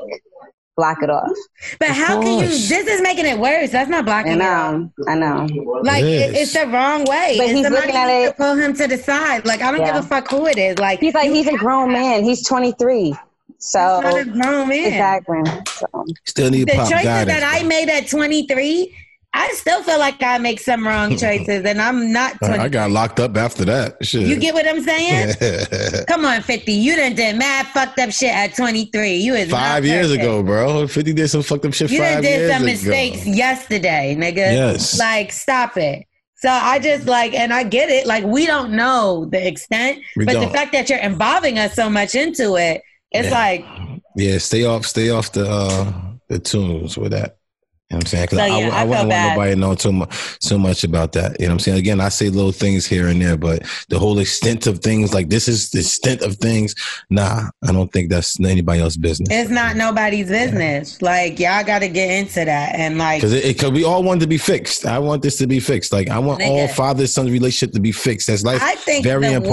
Speaker 5: block it off.
Speaker 2: But
Speaker 3: Of
Speaker 2: how can you? This is making it worse. That's not blocking
Speaker 5: And
Speaker 2: it out.
Speaker 5: um I know.
Speaker 2: Like
Speaker 3: It
Speaker 2: it, it's the wrong way.
Speaker 5: But
Speaker 2: and
Speaker 5: he's looking at it-
Speaker 2: pull him to the side. Like I don't
Speaker 5: Yeah.
Speaker 2: give a fuck who it is. Like
Speaker 5: He's like he's a
Speaker 2: have-
Speaker 5: grown man. He's twenty three. So
Speaker 2: not a grown man.
Speaker 5: exactly. So
Speaker 3: Still need
Speaker 2: The
Speaker 3: pop
Speaker 2: choices
Speaker 3: guidance.
Speaker 2: that I made at 23, I still feel like I make some wrong *laughs* choices, and I'm not. 20.
Speaker 3: I got locked up after that. Shit.
Speaker 2: you get what I'm saying? *laughs* Come on, 50. You done did mad fucked up shit at 23. You was
Speaker 3: five years ago, bro. Fifty did some fucked up shit
Speaker 2: You done did some
Speaker 3: ago.
Speaker 2: mistakes yesterday, nigga.
Speaker 3: Yes.
Speaker 2: Like, stop it. So I just like, and I get it. Like, we don't know the extent,
Speaker 3: We
Speaker 2: but
Speaker 3: don't.
Speaker 2: the fact that you're involving us so much into it, it's
Speaker 3: Yeah.
Speaker 2: like,
Speaker 3: Yeah, stay off, stay off the uh the tunes with that. You know what I'm saying? 'Cause
Speaker 2: So,
Speaker 3: I,
Speaker 2: yeah,
Speaker 3: I,
Speaker 2: I feel
Speaker 3: wouldn't want
Speaker 2: bad.
Speaker 3: nobody to know too much, too much about that. You know what I'm saying? Again, I say little things here and there, but the whole extent of things, like this is the extent of things. Nah, I don't think that's anybody else's business.
Speaker 2: it's not nobody's business. Like, y'all got to get into that. And like,
Speaker 3: Because it, it, cause we all want to be fixed. I want this to be fixed. Like I want
Speaker 2: Nigga.
Speaker 3: all father son relationship to be fixed. That's life.
Speaker 2: I think
Speaker 3: very
Speaker 2: the
Speaker 3: important.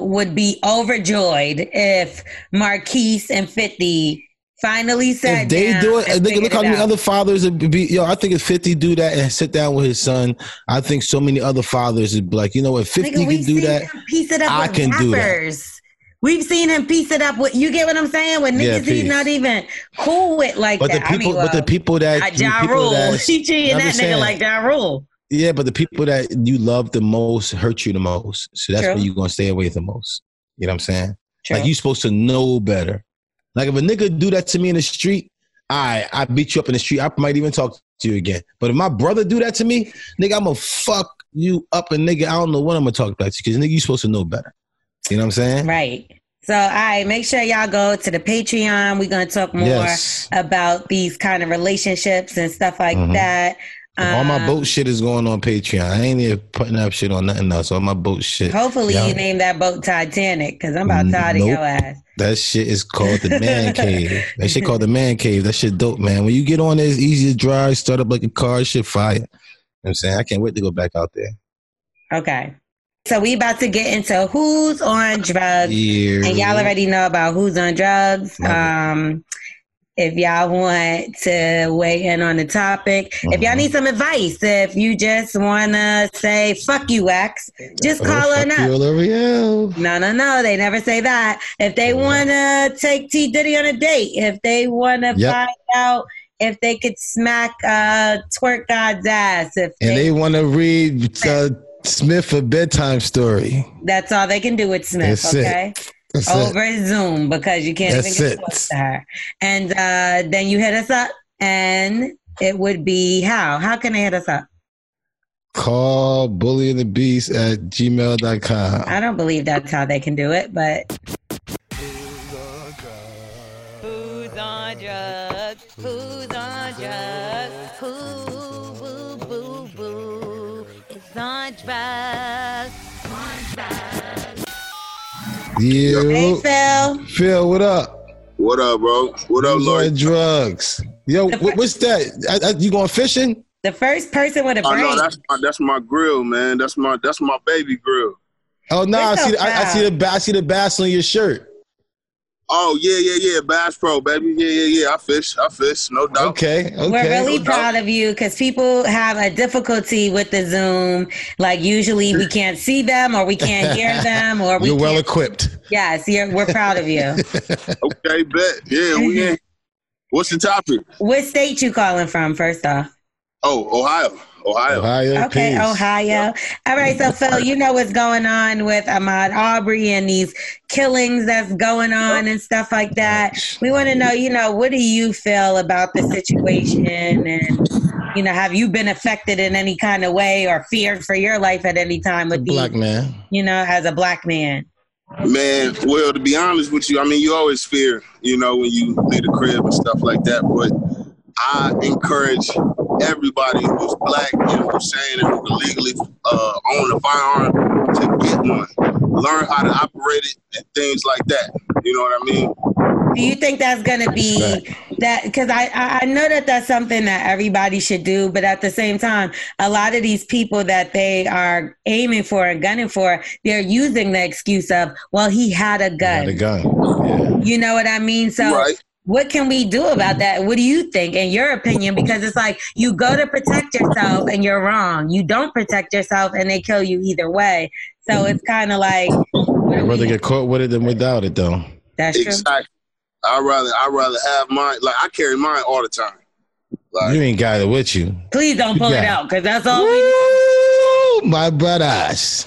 Speaker 2: world would be overjoyed if Marquise and 50 finally sat
Speaker 3: if they do it,
Speaker 2: and
Speaker 3: look, look how many
Speaker 2: out.
Speaker 3: other fathers would be. Yo, I think if Fifty do that and sit down with his son, I think so many other fathers would be like, you know what, Fifty
Speaker 2: Nigga,
Speaker 3: can do that.
Speaker 2: piece it up
Speaker 3: I
Speaker 2: with
Speaker 3: can do that.
Speaker 2: We've seen him piece it up with you get what I'm saying? With
Speaker 3: Yeah,
Speaker 2: niggas he's not even cool with like
Speaker 3: But the people,
Speaker 2: I mean,
Speaker 3: but the people that,
Speaker 2: well, Ja
Speaker 3: people
Speaker 2: Rule.
Speaker 3: that-
Speaker 2: She *laughs* treating
Speaker 3: I'm
Speaker 2: that nigga like Ja Rule.
Speaker 3: yeah, but the people that you love the most hurt you the most. So that's
Speaker 2: True.
Speaker 3: where you're gonna stay away the most. You know what I'm saying?
Speaker 2: True.
Speaker 3: Like you're supposed to know better. Like if a nigga do that to me in the street, I I beat you up in the street. I might even talk to you again. But if my brother do that to me, nigga, I'm gonna fuck you up and nigga, I don't know when I'm gonna talk back to you because nigga, you supposed to know better. You know what I'm saying?
Speaker 2: Right. So, all right, make sure y'all go to the Patreon. We're going to talk more
Speaker 3: Yes.
Speaker 2: about these kind of relationships and stuff like
Speaker 3: Mhm.
Speaker 2: that.
Speaker 3: All my
Speaker 2: Um,
Speaker 3: boat shit is going on Patreon. I ain't even putting up shit on nothing else. All my boat shit.
Speaker 2: Hopefully,
Speaker 3: Yeah.
Speaker 2: you name that boat Titanic because I'm about tired of your ass.
Speaker 3: That shit is called the man *laughs* cave. That shit called the man cave. That shit dope, man. When you get on there, it's easy to drive, start up like a car, shit fire. You know what I'm saying? I can't wait to go back out there.
Speaker 2: Okay. so we about to get into who's on drugs.
Speaker 3: Yeah.
Speaker 2: And y'all already know about who's on drugs. Um, if y'all want to weigh in on the topic, if y'all
Speaker 3: Mhm.
Speaker 2: need some advice, if you just want to say "fuck you, X," just call
Speaker 3: oh,
Speaker 2: her
Speaker 3: fuck
Speaker 2: up. No, no, no. They never say that. If they
Speaker 3: Mhm.
Speaker 2: want to take T Diddy on a date, if they want to
Speaker 3: Yep.
Speaker 2: find out if they could smack uh, Twerk God's ass, if
Speaker 3: And
Speaker 2: they,
Speaker 3: they want to read uh, Smith a bedtime story.
Speaker 2: that's all they can do with Smith.
Speaker 3: That's it.
Speaker 2: Okay.
Speaker 3: That's it.
Speaker 2: over Zoom because you can't
Speaker 3: That's
Speaker 2: even
Speaker 3: it.
Speaker 2: get close to her. And uh, then you hit us up, and it would be how? How can they hit us up?
Speaker 3: Call Bully and the Beast at gmail.com.
Speaker 2: I don't believe that's how they can do it, but. Who's on drugs? Who's on drugs? Who, boo, boo, boo, is on drugs? Hey, Phil.
Speaker 3: Phil, what up?
Speaker 8: What up, bro? What up,
Speaker 3: Who's
Speaker 8: Lloyd?
Speaker 3: drugs? Yo,
Speaker 2: The
Speaker 3: what's that? I, I, you going fishing?
Speaker 2: The first person with a
Speaker 8: Oh no, that's my that's my grill, man. That's my that's my baby grill.
Speaker 3: Oh no, I
Speaker 2: We're so
Speaker 3: see. The, I, I see the I see the bass on your shirt.
Speaker 8: Oh yeah, yeah, yeah. Bass Pro, baby. Yeah, yeah, yeah. I fish. I fish. No doubt.
Speaker 3: Okay, okay.
Speaker 2: We're really
Speaker 8: No doubt.
Speaker 2: proud of you because people have a difficulty with the Zoom. Like usually we can't see them or we can't hear *laughs* them or we
Speaker 3: You're well equipped.
Speaker 2: yes, you're, we're proud of you. *laughs*
Speaker 8: Okay, bet. Yeah, we in. What's the topic?
Speaker 2: what state you calling from? First off.
Speaker 8: Oh, Ohio. Ohio.
Speaker 3: Ohio.
Speaker 2: Okay,
Speaker 3: peace.
Speaker 2: Ohio. All right, so Phil, you know what's going on with Ahmaud Arbery and these killings that's going on and stuff like that. We want to know, you know, what do you feel about the situation and you know, have you been affected in any kind of way or feared for your life at any time with the
Speaker 3: Black
Speaker 2: these,
Speaker 3: man.
Speaker 2: you know, as a black man?
Speaker 8: Man, well, to be honest with you, I mean, you always fear, you know, when you leave the crib and stuff like that. But I encourage everybody who's black and who's saying and who can legally uh, own a firearm to get one, learn how to operate it and things like that. You know what I mean?
Speaker 2: Do you think that's going to be that? Because I, I I know that that's something that everybody should do, but at the same time, a lot of these people that they are aiming for and gunning for, they're using the excuse of, well, he had a gun.
Speaker 3: Got a gun. Yeah.
Speaker 2: You know what I mean? So.
Speaker 8: right.
Speaker 2: What can we do about mm-hmm. that? What do you think, in your opinion? Because it's like you go to protect yourself and you're wrong. You don't protect yourself and they kill you either way. So mm-hmm. it's kind of like
Speaker 3: I'd rather
Speaker 2: we-
Speaker 3: get caught with it than without it, though.
Speaker 2: that's true.
Speaker 8: Exactly. I rather I rather have mine. Like I carry mine all the time. Like
Speaker 3: You ain't got it with you.
Speaker 2: Please don't pull it
Speaker 3: Yeah.
Speaker 2: out because that's all we.
Speaker 3: Woo, my brothers.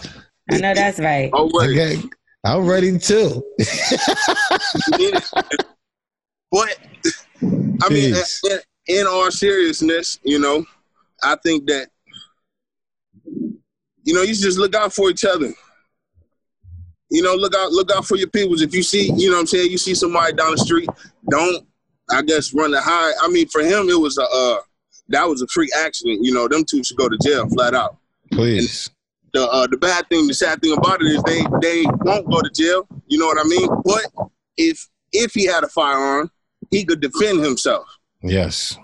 Speaker 2: I know that's right.
Speaker 8: oh wait,
Speaker 3: Okay. I'm ready too. *laughs*
Speaker 8: but I mean, in, in all seriousness, you know, I think that you know you should just look out for each other. You know, look out, look out for your peoples. If you see, you know, what I'm saying, you see somebody down the street, don't, I guess, run the high. I mean, for him, it was a, uh, that was a freak accident. You know, them two should go to jail flat out.
Speaker 3: Please.
Speaker 8: the uh, the bad thing, the sad thing about it is they they won't go to jail. You know what I mean? But if if he had a firearm, he could defend himself.
Speaker 3: Yes.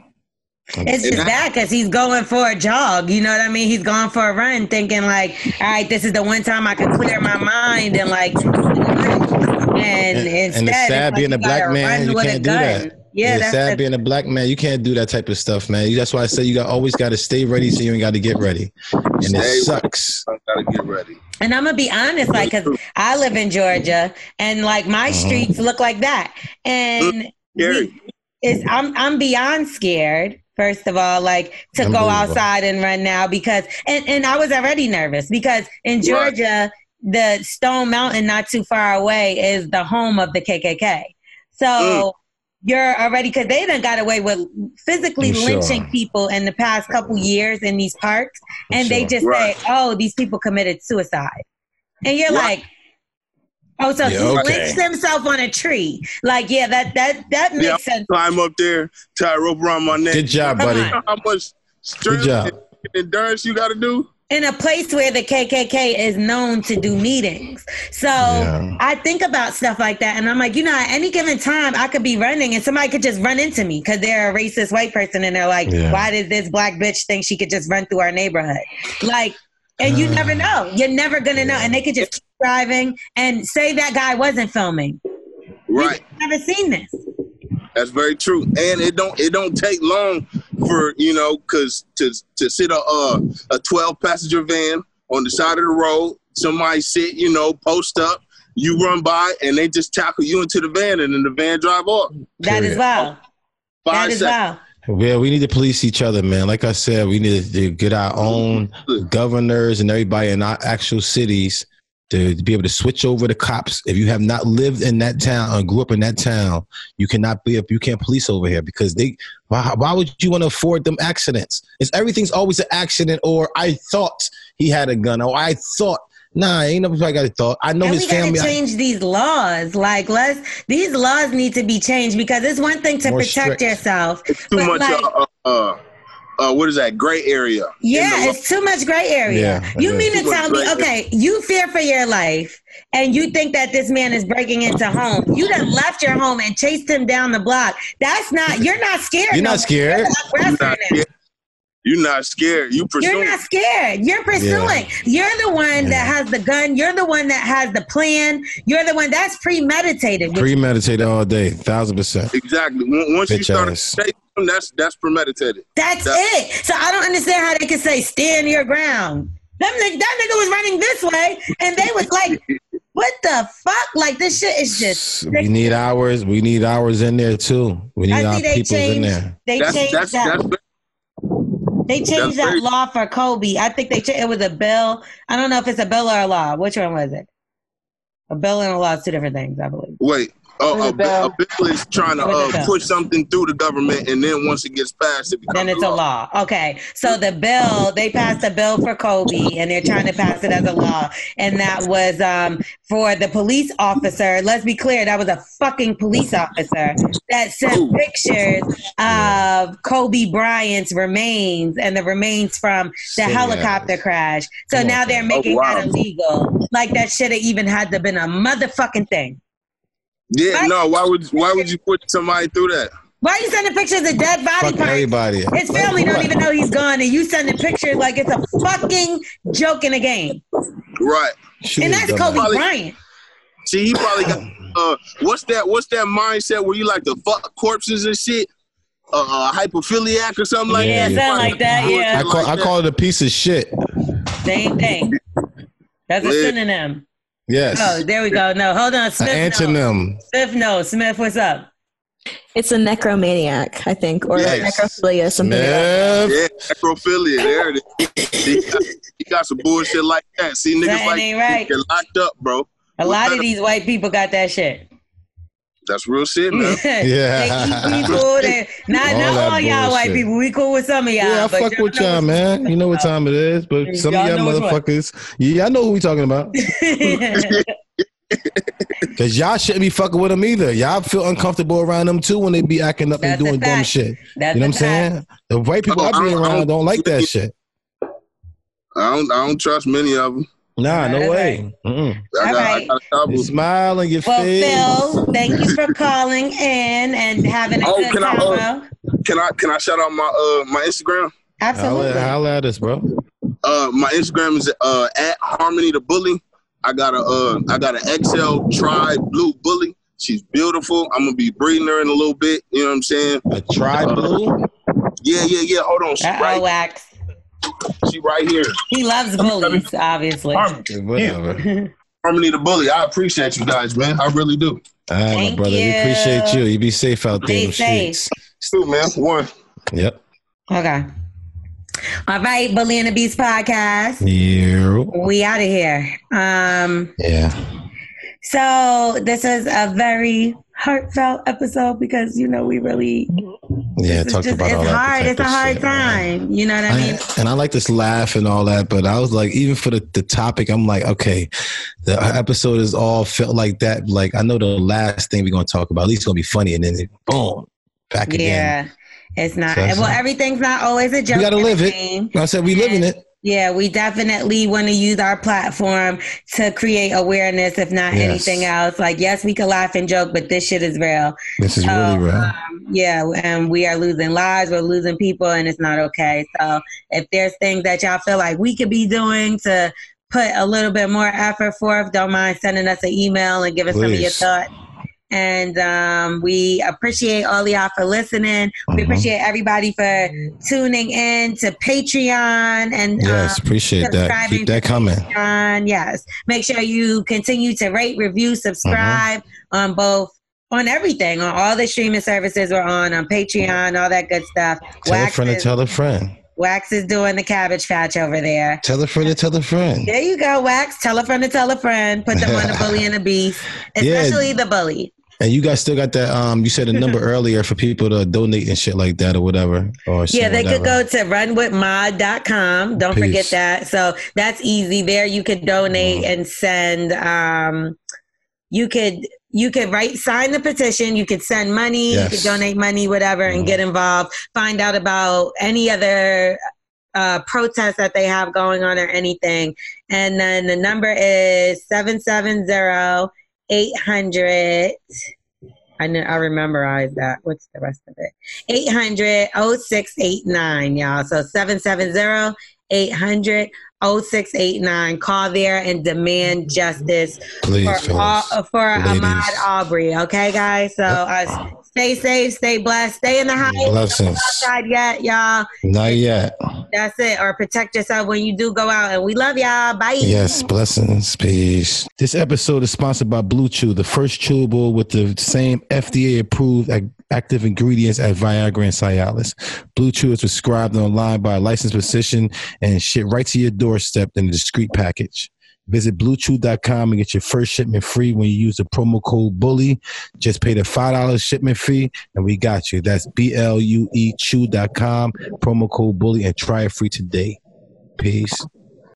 Speaker 2: It's just bad because he's going for a jog. You know what I mean? He's going for a run, thinking like, "All right, this is the one time I can clear my mind," and like, and,
Speaker 3: And,
Speaker 2: instead,
Speaker 3: and it's sad
Speaker 2: it's like
Speaker 3: being a black man, you can't do
Speaker 2: gun.
Speaker 3: that.
Speaker 2: Yeah,
Speaker 3: it's
Speaker 2: that's
Speaker 3: sad
Speaker 2: the,
Speaker 3: being a black man. You can't do that type of stuff, man. That's why I say you got always got to stay ready, so you ain't got to get ready, and
Speaker 8: Stay
Speaker 3: it
Speaker 8: ready.
Speaker 3: sucks.
Speaker 8: I gotta get ready.
Speaker 2: And I'm gonna be honest, like, cause I live in Georgia, and like my
Speaker 3: Uh-huh.
Speaker 2: streets look like that, and
Speaker 8: Scary.
Speaker 2: I'm I'm beyond scared. First of all, like to go outside and run now because, and and I was already nervous because in. Georgia, the Stone Mountain, not too far away, is the home of the KKK. So.
Speaker 8: Mm.
Speaker 2: You're already because they done got away with physically
Speaker 3: I'm sure.
Speaker 2: lynching people in the past couple years in these parks,
Speaker 3: I'm
Speaker 2: and they just
Speaker 8: Right.
Speaker 2: say, "Oh, these people committed suicide," and you're
Speaker 8: Right.
Speaker 2: like, "Oh, so
Speaker 3: Yeah,
Speaker 2: he
Speaker 3: okay.
Speaker 2: lynched himself on a tree?" Like, yeah, that that that makes
Speaker 8: Yeah.
Speaker 2: sense.
Speaker 8: Climb up there, tie a rope around my neck.
Speaker 3: Good job, buddy.
Speaker 8: You know how much strength and endurance you got to do?
Speaker 2: In a place where the KKK is known to do meetings, so
Speaker 3: Yeah.
Speaker 2: I think about stuff like that, and I'm like, you know, at any given time, I could be running, and somebody could just run into me because they're a racist white person, and they're like,
Speaker 3: Yeah.
Speaker 2: "Why does this black bitch think she could just run through our neighborhood?" Like, And you never know. You're never gonna know. And they could just keep driving and say that guy wasn't filming.
Speaker 8: Right.
Speaker 2: We've never seen this.
Speaker 8: That's very true, and it don't it don't take long for you know because to to sit a uh, a twelve passenger van on the side of the road, somebody sit you know post up, you run by, and they just tackle you into the van, and then the van drive off.
Speaker 2: That is
Speaker 3: Period.
Speaker 2: well. That
Speaker 8: Five
Speaker 2: is
Speaker 8: seconds.
Speaker 2: Well.
Speaker 3: We need to police each other, man. Like I said, we need to get our own governors and everybody in our actual cities to, to be able to switch over the cops. If you have not lived in that town or grew up in that town, you cannot be up you can't police over here because they. Why, why would you want to afford them accidents? It's everything's always an accident. Or I thought he had a gun. Or I thought. Nah, ain't nobody got a thought. I know
Speaker 2: and
Speaker 3: his
Speaker 2: we gotta
Speaker 3: family.
Speaker 2: change these laws. Like let's these laws need to be changed because it's one thing to protect
Speaker 3: strict.
Speaker 2: yourself.
Speaker 8: It's too much.
Speaker 2: like-
Speaker 8: uh, uh, uh, what is that? Gray area.
Speaker 2: Yeah, it's too much gray area.
Speaker 3: Yeah,
Speaker 2: you mean to tell me,
Speaker 8: Too much
Speaker 2: okay, you fear for your life and you think that this man is breaking into home. You done left your home and chased him down the block. That's not, you're not scared.
Speaker 3: You're
Speaker 2: no
Speaker 3: not scared.
Speaker 2: You're the
Speaker 8: not scared. You're not scared. You pursuing.
Speaker 2: You're not scared. You're pursuing. You're the one that has the gun. You're the one that has the plan. You're the one that's premeditated.
Speaker 3: Premeditated all day, thousand percent.
Speaker 8: Exactly. Once once you start
Speaker 3: ass.
Speaker 8: chasing them, that's that's premeditated.
Speaker 2: That's
Speaker 8: That-
Speaker 2: it. So I don't understand how they can say stand your ground. Them, that nigga was running this way, and they was like, *laughs* "What the fuck?" Like this shit is just.
Speaker 3: We need hours. We need hours in there too. We need
Speaker 2: I
Speaker 3: our
Speaker 2: see
Speaker 3: people in there.
Speaker 2: They
Speaker 8: That's
Speaker 2: changed
Speaker 8: that's
Speaker 2: that.
Speaker 8: that's
Speaker 2: they changed that law for Kobe. I think they cha- it was a bill. I don't know if it's a bill or a law. Which one was it? A bill and a law is two different things, I believe.
Speaker 8: wait.
Speaker 5: With
Speaker 8: a,
Speaker 5: bill.
Speaker 8: a bill is trying to uh, push something through the government, and then once it gets passed, it becomes
Speaker 2: Then it's a law. Okay. So the bill, they passed a bill for Kobe and they're trying to pass it as a law. And that was um, for the police officer. Let's be clear, that was a fucking police officer that sent
Speaker 8: Ooh.
Speaker 2: pictures of Kobe Bryant's remains and the remains from the helicopter crash. So
Speaker 3: Come on,
Speaker 2: now they're making
Speaker 8: Oh, wow.
Speaker 2: that illegal. Like that should have even had to been a motherfucking thing.
Speaker 8: Yeah,
Speaker 2: Right?
Speaker 8: no. Why would why would you put somebody through that?
Speaker 2: Why are you sending pictures of dead body
Speaker 3: Fuck
Speaker 2: parts?
Speaker 3: everybody.
Speaker 2: His family don't even know he's gone, and you sending pictures like it's a fucking joke in a game.
Speaker 8: Right.
Speaker 3: Shoot
Speaker 2: And that's
Speaker 3: dumb
Speaker 2: Kobe.
Speaker 8: Probably-
Speaker 2: Bryant.
Speaker 8: See, he probably got uh, what's that? What's that mindset where you like to fuck corpses and shit? Uh, uh hypophiliac or something like
Speaker 3: Yeah,
Speaker 8: that.
Speaker 2: something like that, yeah.
Speaker 3: I call, I call it a piece of shit.
Speaker 2: Same thing. That's a
Speaker 8: Yeah.
Speaker 2: synonym.
Speaker 3: Yes.
Speaker 2: Oh, there we go. No, hold on.
Speaker 3: An
Speaker 2: Smith. No.
Speaker 3: antonym.
Speaker 2: Smith, no. Smith, what's up?
Speaker 9: It's a necromaniac, I think, or like
Speaker 8: Yes.
Speaker 9: necrophilia, something like that.
Speaker 3: Smith.
Speaker 8: Yeah, necrophilia. There it is. He got, he got some bullshit like that. See, niggas
Speaker 2: That
Speaker 8: like
Speaker 2: ain't right.
Speaker 8: get locked up, bro.
Speaker 2: A lot of these white people got that shit.
Speaker 8: That's real shit, man. *laughs*
Speaker 3: Yeah.
Speaker 2: they eat people. *laughs* They, not
Speaker 3: All
Speaker 2: not all y'all white people. We cool with some of y'all.
Speaker 3: Yeah, I fuck with y'all, man. You know what time it is, but some of
Speaker 2: Y'all
Speaker 3: y'all
Speaker 2: know
Speaker 3: motherfuckers, yeah, I know who we talking about. *laughs* Cause y'all shouldn't be fucking with them either. Y'all feel uncomfortable around them too when they be acting up
Speaker 2: That's
Speaker 3: and doing dumb shit.
Speaker 2: That's
Speaker 3: You know what I'm saying? The white people
Speaker 8: Oh,
Speaker 3: I be
Speaker 8: I don't- I
Speaker 3: around
Speaker 8: don't-
Speaker 3: don't like that shit.
Speaker 8: I don't I don't trust many of them.
Speaker 3: Nah, no
Speaker 2: That's
Speaker 3: way. Mm-mm.
Speaker 8: I got,
Speaker 2: All
Speaker 8: I
Speaker 2: right.
Speaker 8: got a couple.
Speaker 3: You smile on your
Speaker 2: Well,
Speaker 3: face.
Speaker 2: Phil, thank you for calling in and having a
Speaker 8: Oh,
Speaker 2: good
Speaker 8: can I,
Speaker 2: time.
Speaker 8: uh, Can I can I shout out my uh my Instagram?
Speaker 2: Absolutely.
Speaker 3: Holla, holla at us, bro.
Speaker 8: Uh, my Instagram is uh at Harmony the Bully. I got a uh I got an XL Tri Blue Bully. She's beautiful. I'm gonna be breeding her in a little bit. You know what I'm saying?
Speaker 3: A tri blue.
Speaker 8: Yeah, yeah, yeah. Hold on. She
Speaker 2: Uh-oh,
Speaker 8: right,
Speaker 2: Wax.
Speaker 8: She right here.
Speaker 2: He loves bullies, obviously.
Speaker 3: Whatever. *laughs*
Speaker 8: Harmony the Bully. I appreciate you guys, man. I really do.
Speaker 3: All right, my
Speaker 2: Thank
Speaker 3: brother. We appreciate you. You be safe out there in the
Speaker 2: Stay.
Speaker 8: Still, man. One.
Speaker 3: Yep.
Speaker 2: Okay. All right, Bully and the Beast podcast.
Speaker 3: Yeah.
Speaker 2: We out of here. Um,
Speaker 3: Yeah.
Speaker 2: so this is a very heartfelt episode because you know we really
Speaker 3: Yeah.
Speaker 2: it's
Speaker 3: Talked
Speaker 2: just
Speaker 3: about all
Speaker 2: it's
Speaker 3: that
Speaker 2: hard.
Speaker 3: type
Speaker 2: It's a hard
Speaker 3: shit,
Speaker 2: time. You know what I mean?
Speaker 3: I, and I like this laugh and all that, but I was like, even for the, the topic, I'm like, okay, the episode is all felt like that. Like, I know the last thing we're going to talk about, at least it's going to be funny. And then, it, boom, back again.
Speaker 2: Yeah. It's not
Speaker 3: So
Speaker 2: well.
Speaker 3: not-
Speaker 2: Everything's not always a joke.
Speaker 3: We got to live it. I said, we living it.
Speaker 2: Yeah, we definitely want to use our platform to create awareness, if not
Speaker 3: Yes.
Speaker 2: anything else. Like, yes, we can laugh and joke, but this shit is real.
Speaker 3: This is
Speaker 2: So,
Speaker 3: really real.
Speaker 2: um, yeah, and we are losing lives, we're losing people, and it's not okay. So if there's things that y'all feel like we could be doing to put a little bit more effort forth, don't mind sending us an email and giving us some of your thoughts. And um, we appreciate all y'all for listening. We
Speaker 3: Mhm.
Speaker 2: appreciate everybody for tuning in to Patreon and
Speaker 3: Yes,
Speaker 2: um,
Speaker 3: appreciate that. Keep that coming.
Speaker 2: Patreon. Yes, make sure you continue to rate, review, subscribe
Speaker 3: Mm-hmm.
Speaker 2: on both on everything on all the streaming services we're on on Patreon, all that good stuff.
Speaker 3: Tell a
Speaker 2: Wax
Speaker 3: friend to
Speaker 2: is,
Speaker 3: tell a friend.
Speaker 2: Wax is doing the cabbage patch over there.
Speaker 3: Tell a friend to tell a friend.
Speaker 2: There you go, Wax. Tell a friend to tell a friend. Put them on the bully and the beast, *laughs*
Speaker 3: Yeah.
Speaker 2: especially the bully.
Speaker 3: And you guys still got that? Um, you said a number *laughs* earlier for people to donate and shit like that or whatever. Or
Speaker 2: Yeah, they could go to runwithmaud.com. Don't forget that. So that's easy. There you could donate
Speaker 3: Mm-hmm.
Speaker 2: and send um you could you could write sign the petition, you could send money, you
Speaker 3: Yes.
Speaker 2: could donate money, whatever, and
Speaker 3: Mhm.
Speaker 2: get involved. Find out about any other uh, protests that they have going on or anything. And then the number is 770 800 I know I rememorize that. What's the rest of it? 800 0689, y'all. So 770 800 0689. Call there and demand justice
Speaker 3: Please,
Speaker 2: for, all, for Ahmaud Arbery. Okay, guys? So uh, stay safe, stay blessed, stay in the house. Don't
Speaker 3: Blessings.
Speaker 2: go outside yet, y'all.
Speaker 3: Not yet.
Speaker 2: That's it. Or protect yourself when you do go out. And we love y'all. Bye.
Speaker 3: Yes, blessings, peace. This episode is sponsored by Blue Chew, the first chewable with the same FDA approved active ingredients as Viagra and Cialis. Blue Chew is prescribed online by a licensed physician and shit right to your doorstep in a discreet package. Visit bluechew.com and get your first shipment free when you use the promo code BULLY. Just pay the $5 shipment fee and we got you. That's B L U E chew.com, promo code BULLY, and try it free today. Peace.